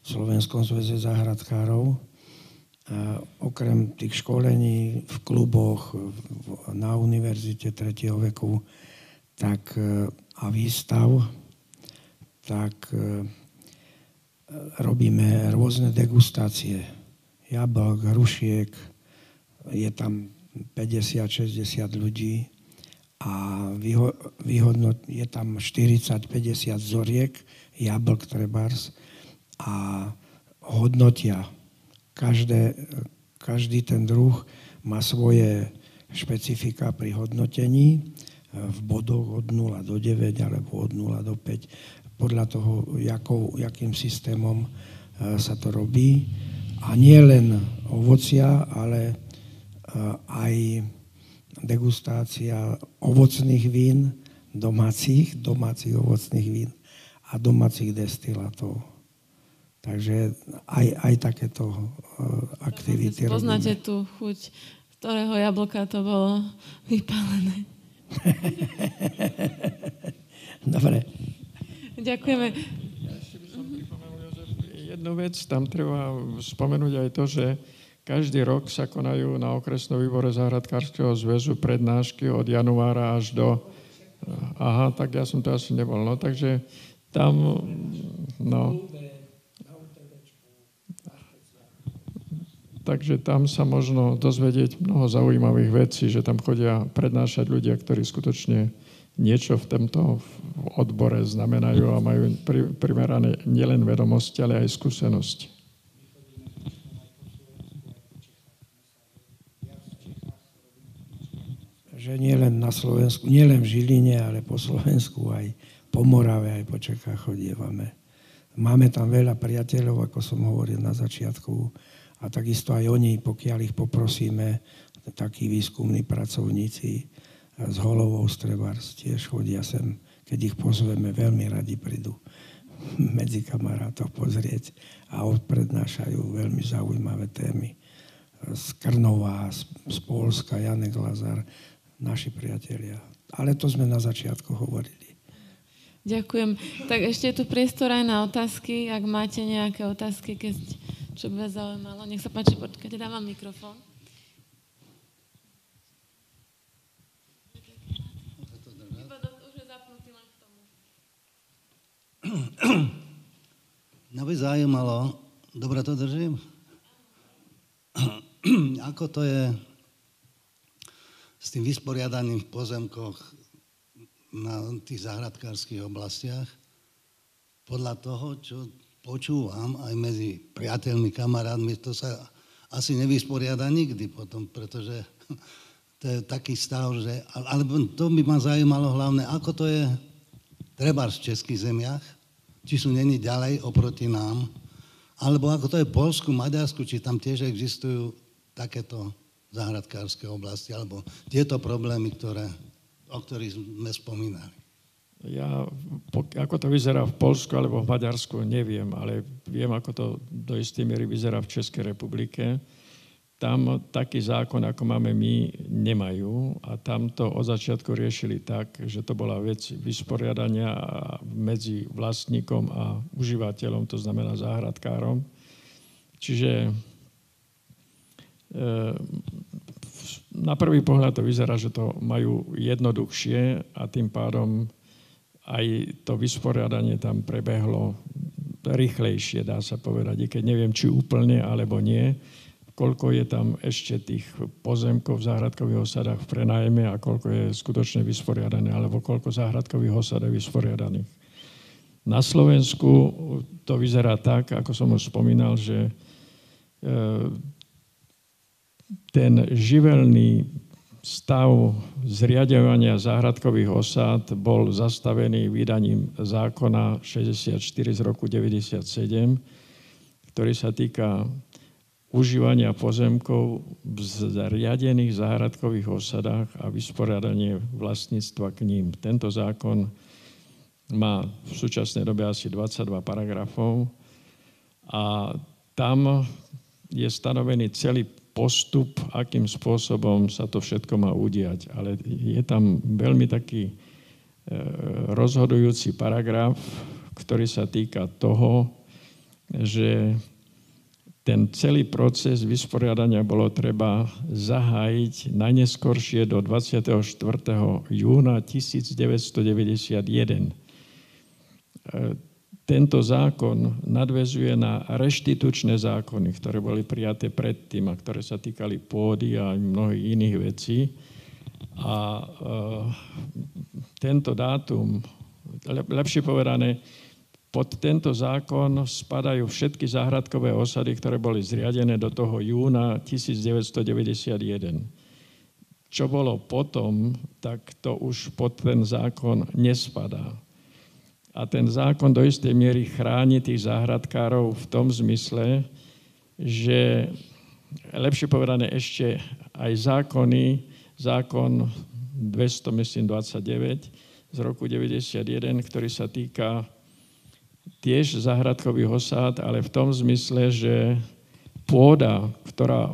v Slovenskom zväze záhradkárov okrem tých školení v kluboch, na univerzite 3. veku, tak e, a výstav, tak e, robíme rôzne degustácie. Jablok, hrušiek, je tam 50-60 ľudí a vyhodnot, je tam 40-50 zoriek, jablk trebárs a hodnotia Každé, každý ten druh má svoje špecifika pri hodnotení v bodoch od 0 do 9 alebo od 0 do 5 podľa toho, jakou, jakým systémom e, sa to robí. A nie len ovocia, ale e, aj degustácia ovocných vín, domácich, domácich ovocných vín a domácich destilátov. Takže aj, aj takéto uh, aktivity Poznáte robíme. tú chuť, z ktorého jablka to bolo vypálené. Dobre. Ďakujeme. Ja ešte by som pripomenul, že jednu vec, tam treba spomenúť aj to, že každý rok sa konajú na okresnom výbore Záhradkárskeho zväzu prednášky od januára až do... Aha, tak ja som to asi nebol. No, takže tam... No, Takže tam sa možno dozvedieť mnoho zaujímavých vecí, že tam chodia prednášať ľudia, ktorí skutočne niečo v tomto odbore znamenajú a majú primerané nielen vedomosti, ale aj skúsenosti. Že nie len na Slovensku, nie len v Žiline, ale po Slovensku, aj po Morave, aj po Čechách chodievame. Máme tam veľa priateľov, ako som hovoril na začiatku, a takisto aj oni, pokiaľ ich poprosíme, takí výskumní pracovníci z Holovou Strebars tiež chodia sem, keď ich pozveme, veľmi radi prídu medzi kamarátov pozrieť a odprednášajú veľmi zaujímavé témy. Z Krnova, z, z Polska, Janek Lazar, naši priatelia. Ale to sme na začiatku hovorili. Ďakujem. Tak ešte je tu priestor aj na otázky. Ak máte nejaké otázky, keď čo by vás zaujímalo. Nech sa páči, počkajte, dávam mikrofón. Mňa by zaujímalo, dobre to držím? Ako to je s tým vysporiadaním v pozemkoch na tých zahradkárských oblastiach? Podľa toho, čo počúvam aj medzi priateľmi, kamarátmi, to sa asi nevysporiada nikdy potom, pretože to je taký stav, že... Ale to by ma zaujímalo hlavne, ako to je treba v českých zemiach, či sú není ďalej oproti nám, alebo ako to je v Polsku, Maďarsku, či tam tiež existujú takéto záhradkárske oblasti, alebo tieto problémy, ktoré, o ktorých sme spomínali. Ja, ako to vyzerá v Polsku alebo v Maďarsku, neviem, ale viem, ako to do istej miery vyzerá v Českej republike. Tam taký zákon, ako máme my, nemajú a tam to od začiatku riešili tak, že to bola vec vysporiadania medzi vlastníkom a užívateľom, to znamená záhradkárom. Čiže na prvý pohľad to vyzerá, že to majú jednoduchšie a tým pádom aj to vysporiadanie tam prebehlo rýchlejšie, dá sa povedať, i keď neviem, či úplne alebo nie, koľko je tam ešte tých pozemkov v záhradkových osadách v prenajme a koľko je skutočne vysporiadané, alebo koľko záhradkových osad je vysporiadaných. Na Slovensku to vyzerá tak, ako som už spomínal, že e, ten živelný stav zriadovania záhradkových osád bol zastavený vydaním zákona 64 z roku 97, ktorý sa týka užívania pozemkov v zriadených záhradkových osadách a vysporiadanie vlastníctva k ním. Tento zákon má v súčasnej dobe asi 22 paragrafov a tam je stanovený celý postup, akým spôsobom sa to všetko má udiať. Ale je tam veľmi taký e, rozhodujúci paragraf, ktorý sa týka toho, že ten celý proces vysporiadania bolo treba zahájiť najneskoršie do 24. júna 1991 tento zákon nadvezuje na reštitučné zákony, ktoré boli prijaté predtým a ktoré sa týkali pôdy a mnohých iných vecí. A e, tento dátum, lepšie povedané, pod tento zákon spadajú všetky záhradkové osady, ktoré boli zriadené do toho júna 1991. Čo bolo potom, tak to už pod ten zákon nespadá. A ten zákon do istej miery chráni tých záhradkárov v tom zmysle, že lepšie povedané ešte aj zákony, zákon 200, myslím 29 z roku 91, ktorý sa týka tiež záhradkových osád, ale v tom zmysle, že pôda, ktorá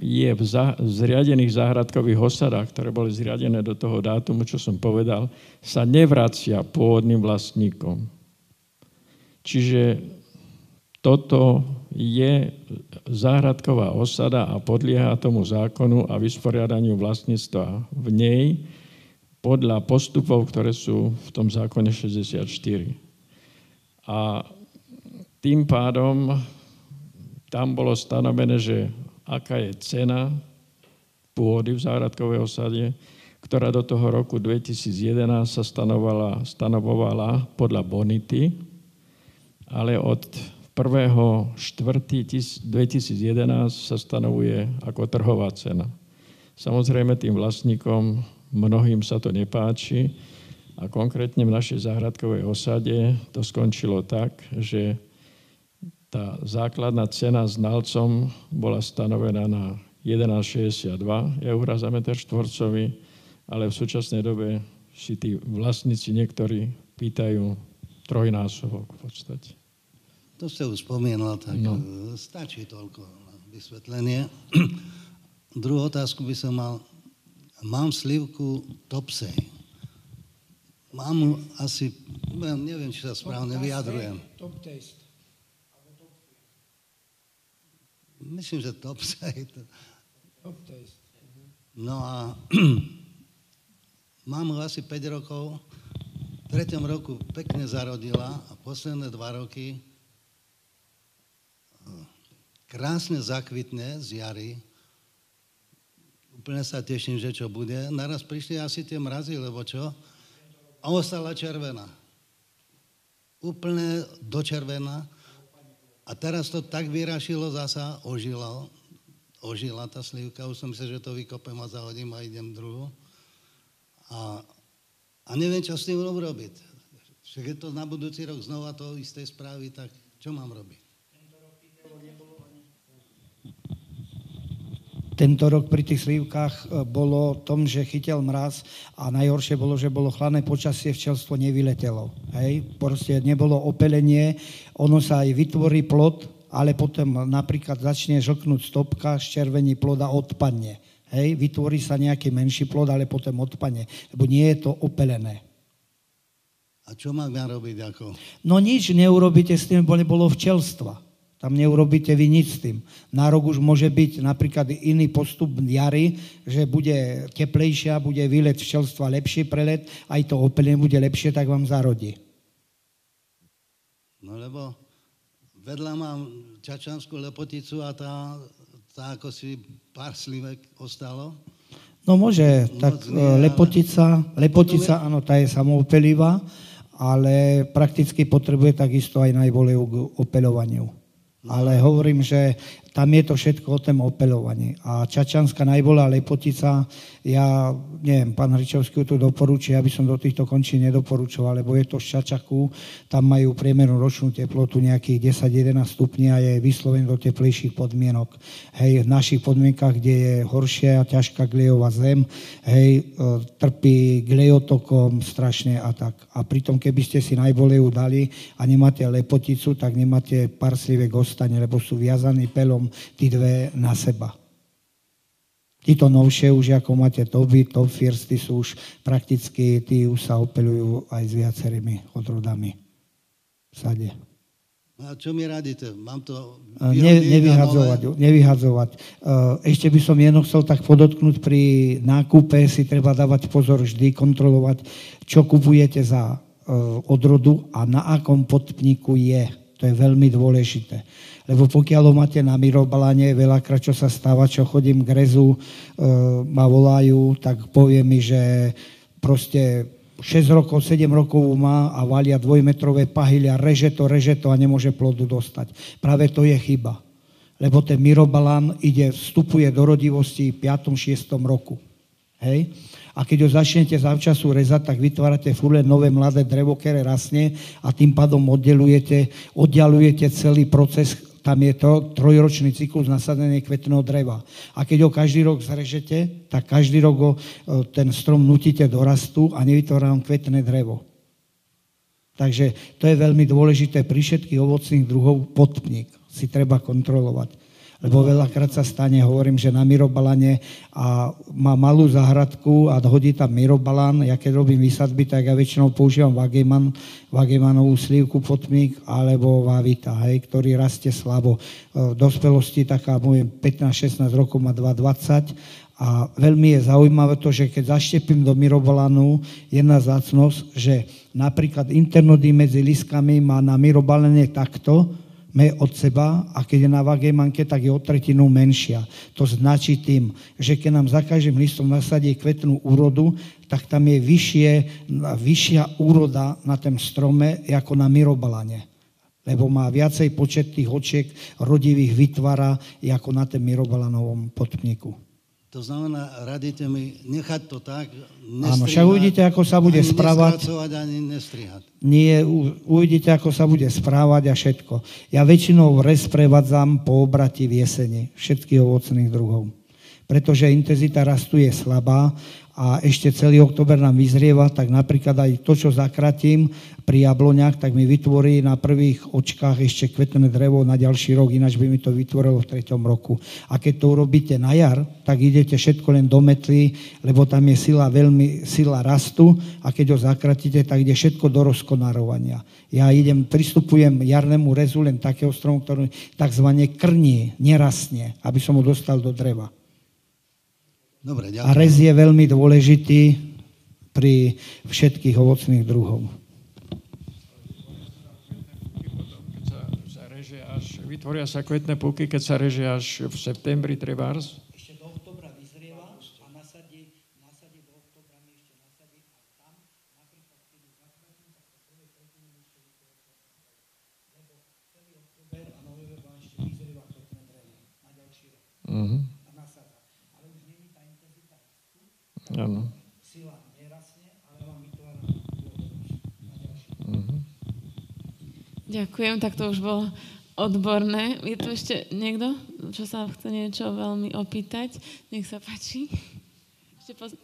je v, zriadených záhradkových osadách, ktoré boli zriadené do toho dátumu, čo som povedal, sa nevracia pôvodným vlastníkom. Čiže toto je záhradková osada a podlieha tomu zákonu a vysporiadaniu vlastníctva v nej podľa postupov, ktoré sú v tom zákone 64. A tým pádom tam bolo stanovené, že aká je cena pôdy v záhradkovej osade, ktorá do toho roku 2011 sa stanovala, stanovovala podľa bonity, ale od 1.4.2011 sa stanovuje ako trhová cena. Samozrejme tým vlastníkom mnohým sa to nepáči a konkrétne v našej záhradkovej osade to skončilo tak, že tá základná cena znalcom bola stanovená na 11,62 eur za meter štvorcový, ale v súčasnej dobe si tí vlastníci niektorí pýtajú trojnásobok v podstate. To ste už spomínal, tak no. E, stačí toľko vysvetlenie. Druhú otázku by som mal. Mám slivku Topsej. Mám asi, neviem, či sa správne vyjadrujem. Top taste. Myslím, že top site. Top taste. No a mám ho asi 5 rokov. V treťom roku pekne zarodila a posledné dva roky eh, krásne zakvitne z jary. Úplne sa teším, že čo bude. Naraz prišli asi tie mrazy, lebo čo? A ostala červená. Úplne dočervená. A teraz to tak vyrašilo zasa, ožila, ožila tá slivka, už som myslel, že to vykopem a zahodím a idem druhú. A, a neviem, čo s tým urobiť. Však je to na budúci rok znova to isté správy, tak čo mám robiť? Tento rok pri tých slívkach e, bolo tom, že chytil mraz a najhoršie bolo, že bolo chladné počasie, včelstvo nevyletelo. Hej? Proste nebolo opelenie, ono sa aj vytvorí plod, ale potom napríklad začne žlknúť stopka, červení ploda odpadne. Hej? Vytvorí sa nejaký menší plod, ale potom odpadne, lebo nie je to opelené. A čo mám ja robiť ako? No nič neurobíte s tým, bo nebolo včelstva. Tam neurobíte vy nič s tým. Na rok už môže byť napríklad iný postup jary, že bude teplejšia, bude výlet včelstva lepší prelet, aj to opelenie bude lepšie, tak vám zarodí. No lebo vedľa mám čačanskú lepoticu a tá, tá ako si pár slivek ostalo. No môže, tak nie, e, lepotica, lepotica, áno, tá je samoopelivá, ale prakticky potrebuje takisto aj najvolejú k opeľovaniu. Ale hovorím, že tam je to všetko o tom opelovaní. A Čačanská najbola lepotica, ja neviem, pán Hričovský tu doporučí, aby som do týchto končí nedoporučoval, lebo je to z Čačaku, tam majú priemernú ročnú teplotu nejakých 10-11 stupňov a je vyslovený do teplejších podmienok. Hej, v našich podmienkach, kde je horšia a ťažká glejová zem, hej, e, trpí glejotokom strašne a tak. A pritom, keby ste si najbolejú dali a nemáte lepoticu, tak nemáte parslivé ostane, lebo sú viazaní pelom potom tí dve na seba. Títo novšie už, ako máte toby, top firsty sú už prakticky, tí už sa opelujú aj s viacerými odrodami v sade. A čo mi radíte? Mám to ne, nevyhadzovať, nevyhadzovať. Ešte by som jedno chcel tak podotknúť, pri nákupe si treba dávať pozor vždy, kontrolovať, čo kupujete za odrodu a na akom podpniku je. To je veľmi dôležité. Lebo pokiaľ ho máte na mirobalane, veľakrát čo sa stáva, čo chodím k rezu, e, ma volajú, tak povie mi, že proste 6 rokov, 7 rokov má a valia dvojmetrové pahyle a reže to, reže to a nemôže plodu dostať. Práve to je chyba. Lebo ten mirobalán ide, vstupuje do rodivosti v 5. 6. roku. Hej? A keď ho začnete zavčasu rezať, tak vytvárate furt nové mladé drevo, ktoré rasne a tým pádom oddelujete, oddialujete celý proces tam je to trojročný cyklus nasadenia kvetného dreva. A keď ho každý rok zrežete, tak každý rok ho, e, ten strom nutíte do rastu a nevytvára vám kvetné drevo. Takže to je veľmi dôležité pri všetkých ovocných druhov podpník. Si treba kontrolovať. Lebo veľakrát sa stane, hovorím, že na Mirobalane a má malú záhradku a hodí tam Mirobalan. Ja keď robím výsadby, tak ja väčšinou používam Vageman, Vagemanovú slívku potmík alebo Vavita, hej, ktorý rastie slabo. V dospelosti taká, môj 15-16 rokov má 2,20 a veľmi je zaujímavé to, že keď zaštepím do Mirobalanu, jedna zácnosť, že napríklad internody medzi liskami má na Mirobalane takto, me od seba a keď je na vagemanke, tak je o tretinu menšia. To značí tým, že keď nám za každým listom nasadí kvetnú úrodu, tak tam je vyššie, vyššia úroda na tom strome, ako na mirobalane. Lebo má viacej počet tých očiek rodivých vytvára, ako na tom mirobalanovom podpniku. To znamená, radíte mi nechať to tak, nestrihať, Áno, však uvidíte, ako sa bude ani správať. ani nestrihať. Nie, uvidíte, ako sa bude správať a všetko. Ja väčšinou res prevádzam po obrati v jeseni všetkých ovocných druhov. Pretože intenzita rastu je slabá a ešte celý október nám vyzrieva, tak napríklad aj to, čo zakratím pri jabloňach, tak mi vytvorí na prvých očkách ešte kvetné drevo na ďalší rok, ináč by mi to vytvorilo v treťom roku. A keď to urobíte na jar, tak idete všetko len do metly, lebo tam je sila veľmi, sila rastu a keď ho zakratíte, tak ide všetko do rozkonarovania. Ja idem, pristupujem jarnému rezu len takého stromu, ktorý takzvané krní, nerastne, aby som ho dostal do dreva. Dobre, ďakujem. A rez je veľmi dôležitý pri všetkých ovocných druhov. vytvoria sa kvetné púky, keď sa reže až v septembri trebárs? Ešte do oktobra vyzrieva a nasadí, nasadí do oktobra mi ešte nasadí a tam napríklad, keď ju zakratím, tak po prvej tretine ešte vytvorí Lebo celý oktober a november vám ešte vyzrieva kvetné drevo na ďalší rok. Uh-huh. Áno. Sila nerasne, ale vám vytvára uh-huh. Ďakujem, tak to už bolo odborné. Je tu ešte niekto, čo sa chce niečo veľmi opýtať? Nech sa páči. Ešte poz...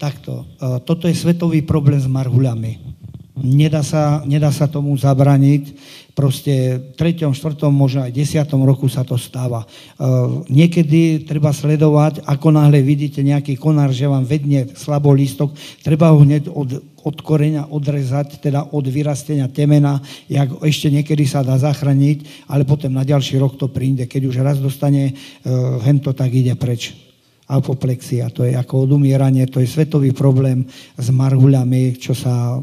Takto. E, toto je svetový problém s marhuľami. Nedá sa, nedá sa tomu zabraniť. Proste v 3., 4., možno aj 10. roku sa to stáva. Uh, niekedy treba sledovať, ako náhle vidíte nejaký konár, že vám vedne slabo lístok, treba ho hneď od, od koreňa odrezať, teda od vyrastenia temena, jak ešte niekedy sa dá zachrániť, ale potom na ďalší rok to príde. Keď už raz dostane uh, hento, tak ide preč apoplexia, to je ako odumieranie, to je svetový problém s marhuľami, čo sa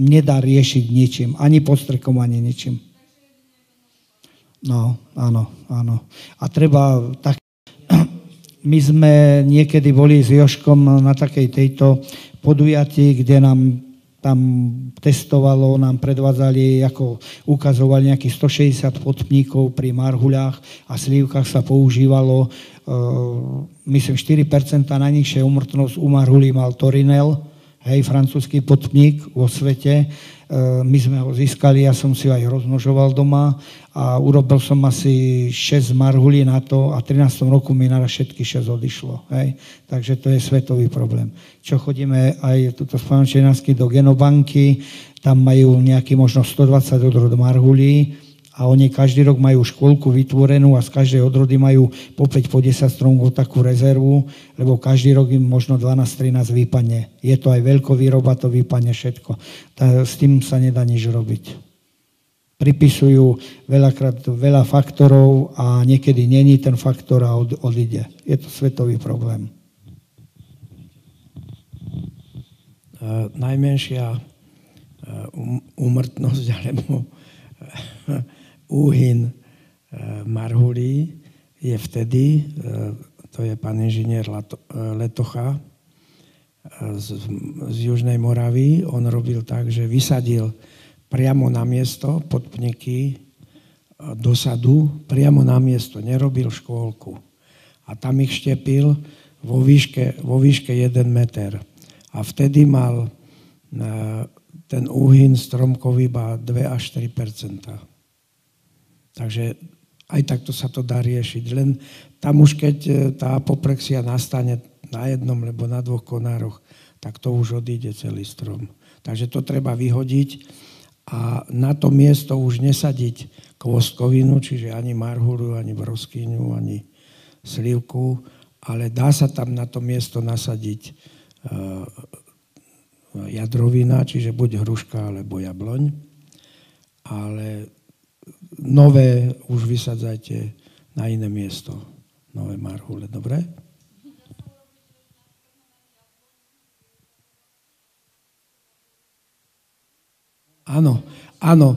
nedá riešiť ničím, ani postrekom, ani ničím. No, áno, áno. A treba tak... My sme niekedy boli s Joškom na takej tejto podujatí, kde nám tam testovalo, nám predvádzali, ako ukazovali nejakých 160 potmníkov pri marhuľách a slívkach sa používalo, myslím, 4% najnižšia umrtnosť u marhulí mal Torinel, hej, francúzsky potník vo svete. E, my sme ho získali, ja som si ho aj rozmnožoval doma a urobil som asi 6 marhulí na to a v 13. roku mi naraz všetky 6 odišlo. Hej. Takže to je svetový problém. Čo chodíme aj tuto z do genobanky, tam majú nejaký možno 120 odrod marhulí, a oni každý rok majú škôlku vytvorenú a z každej odrody majú po 5, po 10 stromov takú rezervu, lebo každý rok im možno 12-13 vypadne. Je to aj veľkovýroba, to vypadne všetko. Tá, s tým sa nedá nič robiť. Pripisujú veľakrát veľa faktorov a niekedy není ten faktor a od, odíde. Je to svetový problém. Uh, najmenšia uh, umrtnosť alebo úhyn e, marhulí je vtedy, e, to je pán inžinier e, Letocha z, z Južnej Moravy, on robil tak, že vysadil priamo na miesto podpniky do sadu, priamo na miesto, nerobil škôlku. A tam ich štepil vo výške, vo výške 1 meter. A vtedy mal ten úhyn stromkov iba 2 až 3 Takže aj takto sa to dá riešiť. Len tam už keď e, tá apoplexia nastane na jednom alebo na dvoch konároch, tak to už odíde celý strom. Takže to treba vyhodiť a na to miesto už nesadiť kvostkovinu, čiže ani marhulu, ani broskyňu, ani slivku, ale dá sa tam na to miesto nasadiť uh, jadrovina, čiže buď hruška alebo jabloň, ale nové už vysadzajte na iné miesto. Nové marhule, dobre? Áno, áno.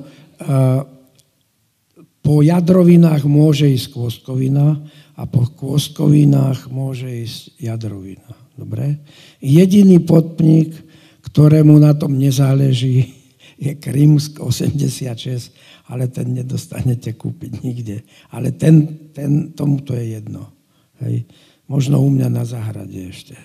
Po jadrovinách môže ísť kvostkovina a po kvostkovinách môže ísť jadrovina. Dobre? Jediný podpník, ktorému na tom nezáleží, je Krymsk 86 ale ten nedostanete kúpiť nikde. Ale ten, ten, tomu to je jedno. Hej. Možno u mňa na záhrade ešte.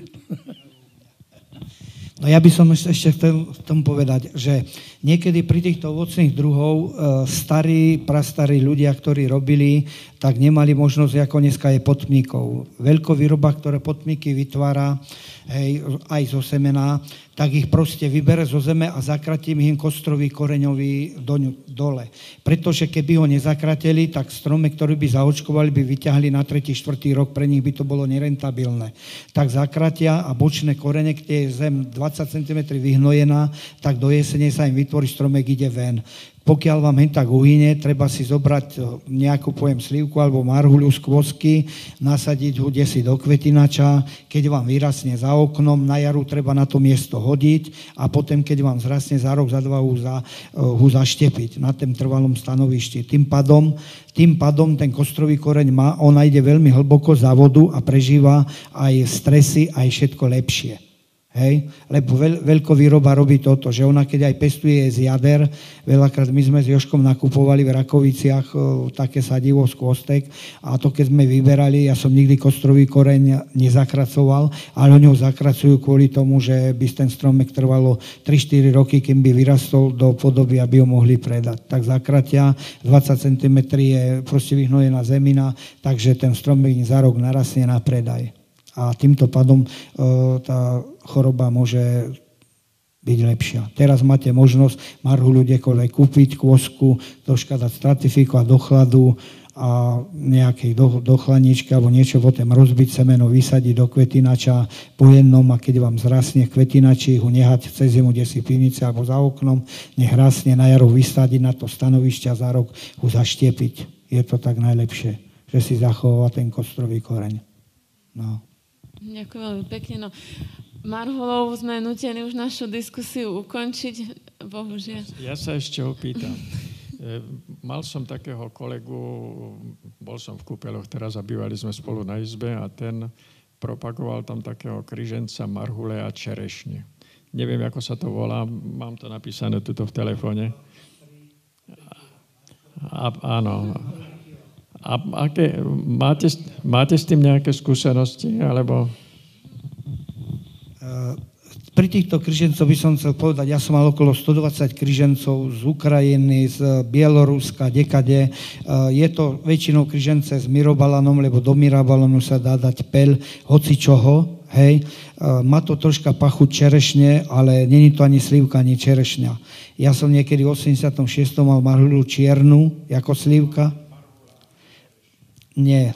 No ja by som ešte chcel v tom povedať, že niekedy pri týchto ovocných druhov e, starí, prastarí ľudia, ktorí robili, tak nemali možnosť, ako dneska je potmíkov. Veľkovýroba, ktoré potmíky vytvára, hej, aj zo semena, tak ich proste vybere zo zeme a zakratím im kostrový koreňový do, dole. Pretože keby ho nezakratili, tak strome, ktorý by zaočkovali, by vyťahli na tretí, štvrtý rok, pre nich by to bolo nerentabilné. Tak zakratia a bočné korene, kde je zem 20 cm vyhnojená, tak do jesene sa im vytvorí stromek, ide ven pokiaľ vám hen tak uhyne, treba si zobrať e, nejakú, pojem slivku alebo marhuľu z kvosky, nasadiť ho desi do kvetinača, keď vám vyrasne za oknom, na jaru treba na to miesto hodiť a potom, keď vám zrasne za rok, za dva, ho, za, e, ho zaštepiť na tém trvalom stanovišti. Tým pádom, tým pádom ten kostrový koreň má, ona ide veľmi hlboko za vodu a prežíva aj stresy, aj všetko lepšie. Hej? Lebo veľ, veľkovýroba robí toto, že ona keď aj pestuje z jader, veľakrát my sme s Joškom nakupovali v Rakoviciach o, také sadivo z kostek a to keď sme vyberali, ja som nikdy kostrový koreň nezakracoval, ale ho zakracujú kvôli tomu, že by ten stromek trvalo 3-4 roky, kým by vyrastol do podoby, aby ho mohli predať. Tak zakratia, 20 cm je proste vyhnojená zemina, takže ten stromek za rok narastie na predaj a týmto pádom e, tá choroba môže byť lepšia. Teraz máte možnosť marhu ľudia kúpiť kôsku, troška dať stratifikovať do chladu, a nejakej do, do alebo niečo potom rozbiť semeno, vysadiť do kvetinača po jednom a keď vám zrasne kvetinači, ho nehať cez zimu, kde si pivnice alebo za oknom, nech rasne na jaru vysadiť na to stanovišťa za rok ho zaštiepiť. Je to tak najlepšie, že si zachováva ten kostrový koreň. No. Ďakujem veľmi pekne. No, Marholov sme nutení už našu diskusiu ukončiť, bohužiaľ. Ja sa ešte opýtam. E, mal som takého kolegu, bol som v kúpeloch teraz a bývali sme spolu na izbe a ten propagoval tam takého kryženca, marhule a čerešne. Neviem, ako sa to volá, mám to napísané tuto v telefóne. A, áno. A aké, máte, máte s tým nejaké skúsenosti, alebo... Uh pri týchto križencov by som chcel povedať, ja som mal okolo 120 križencov z Ukrajiny, z Bieloruska, dekade. E, je to väčšinou križence s mirobalanom, lebo do mirabalonu sa dá dať pel, hoci čoho, hej. E, má to troška pachu čerešne, ale není to ani slívka, ani čerešňa. Ja som niekedy v 86. mal marhulu čiernu, ako slívka. Nie,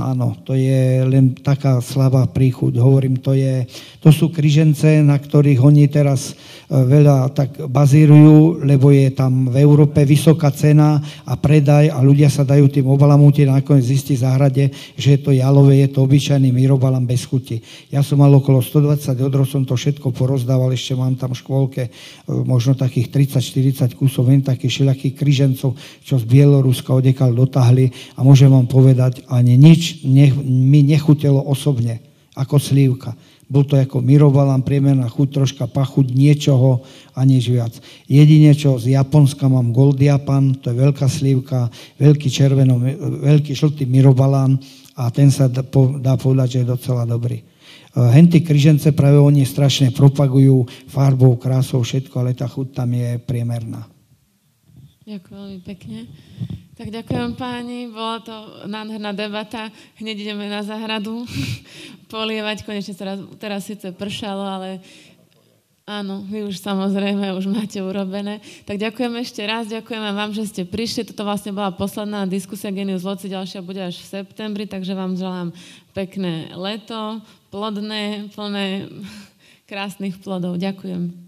áno, to je len taká slabá príchuť. Hovorím, to, je, to sú križence, na ktorých oni teraz e, veľa tak bazírujú, lebo je tam v Európe vysoká cena a predaj a ľudia sa dajú tým obalamútiť a nakoniec zistí záhrade, že je to jalové, je to obyčajný mirobalam bez chuti. Ja som mal okolo 120 odrov, som to všetko porozdával, ešte mám tam v škôlke e, možno takých 30-40 kusov, len takých všelijakých križencov, čo z Bieloruska odekal dotahli a môžem vám povedať, ani nič nič ne, mi nechutelo osobne, ako slívka. Bol to ako mirobalám, priemerná chuť, troška pachuť, niečoho a nič viac. Jedine, čo z Japonska mám Gold Japan, to je veľká slívka, veľký červeno, veľký žltý mirobalán a ten sa dá povedať, že je docela dobrý. Eh, henty kryžence práve oni strašne propagujú farbou, krásou, všetko, ale tá chuť tam je priemerná. Ďakujem veľmi pekne. Tak ďakujem páni, bola to nádherná debata. Hneď ideme na záhradu polievať. Konečne teraz, teraz síce pršalo, ale áno, vy už samozrejme už máte urobené. Tak ďakujem ešte raz, ďakujem vám, že ste prišli. Toto vlastne bola posledná diskusia Genius Loci, ďalšia bude až v septembri, takže vám želám pekné leto, plodné, plné krásnych plodov. Ďakujem.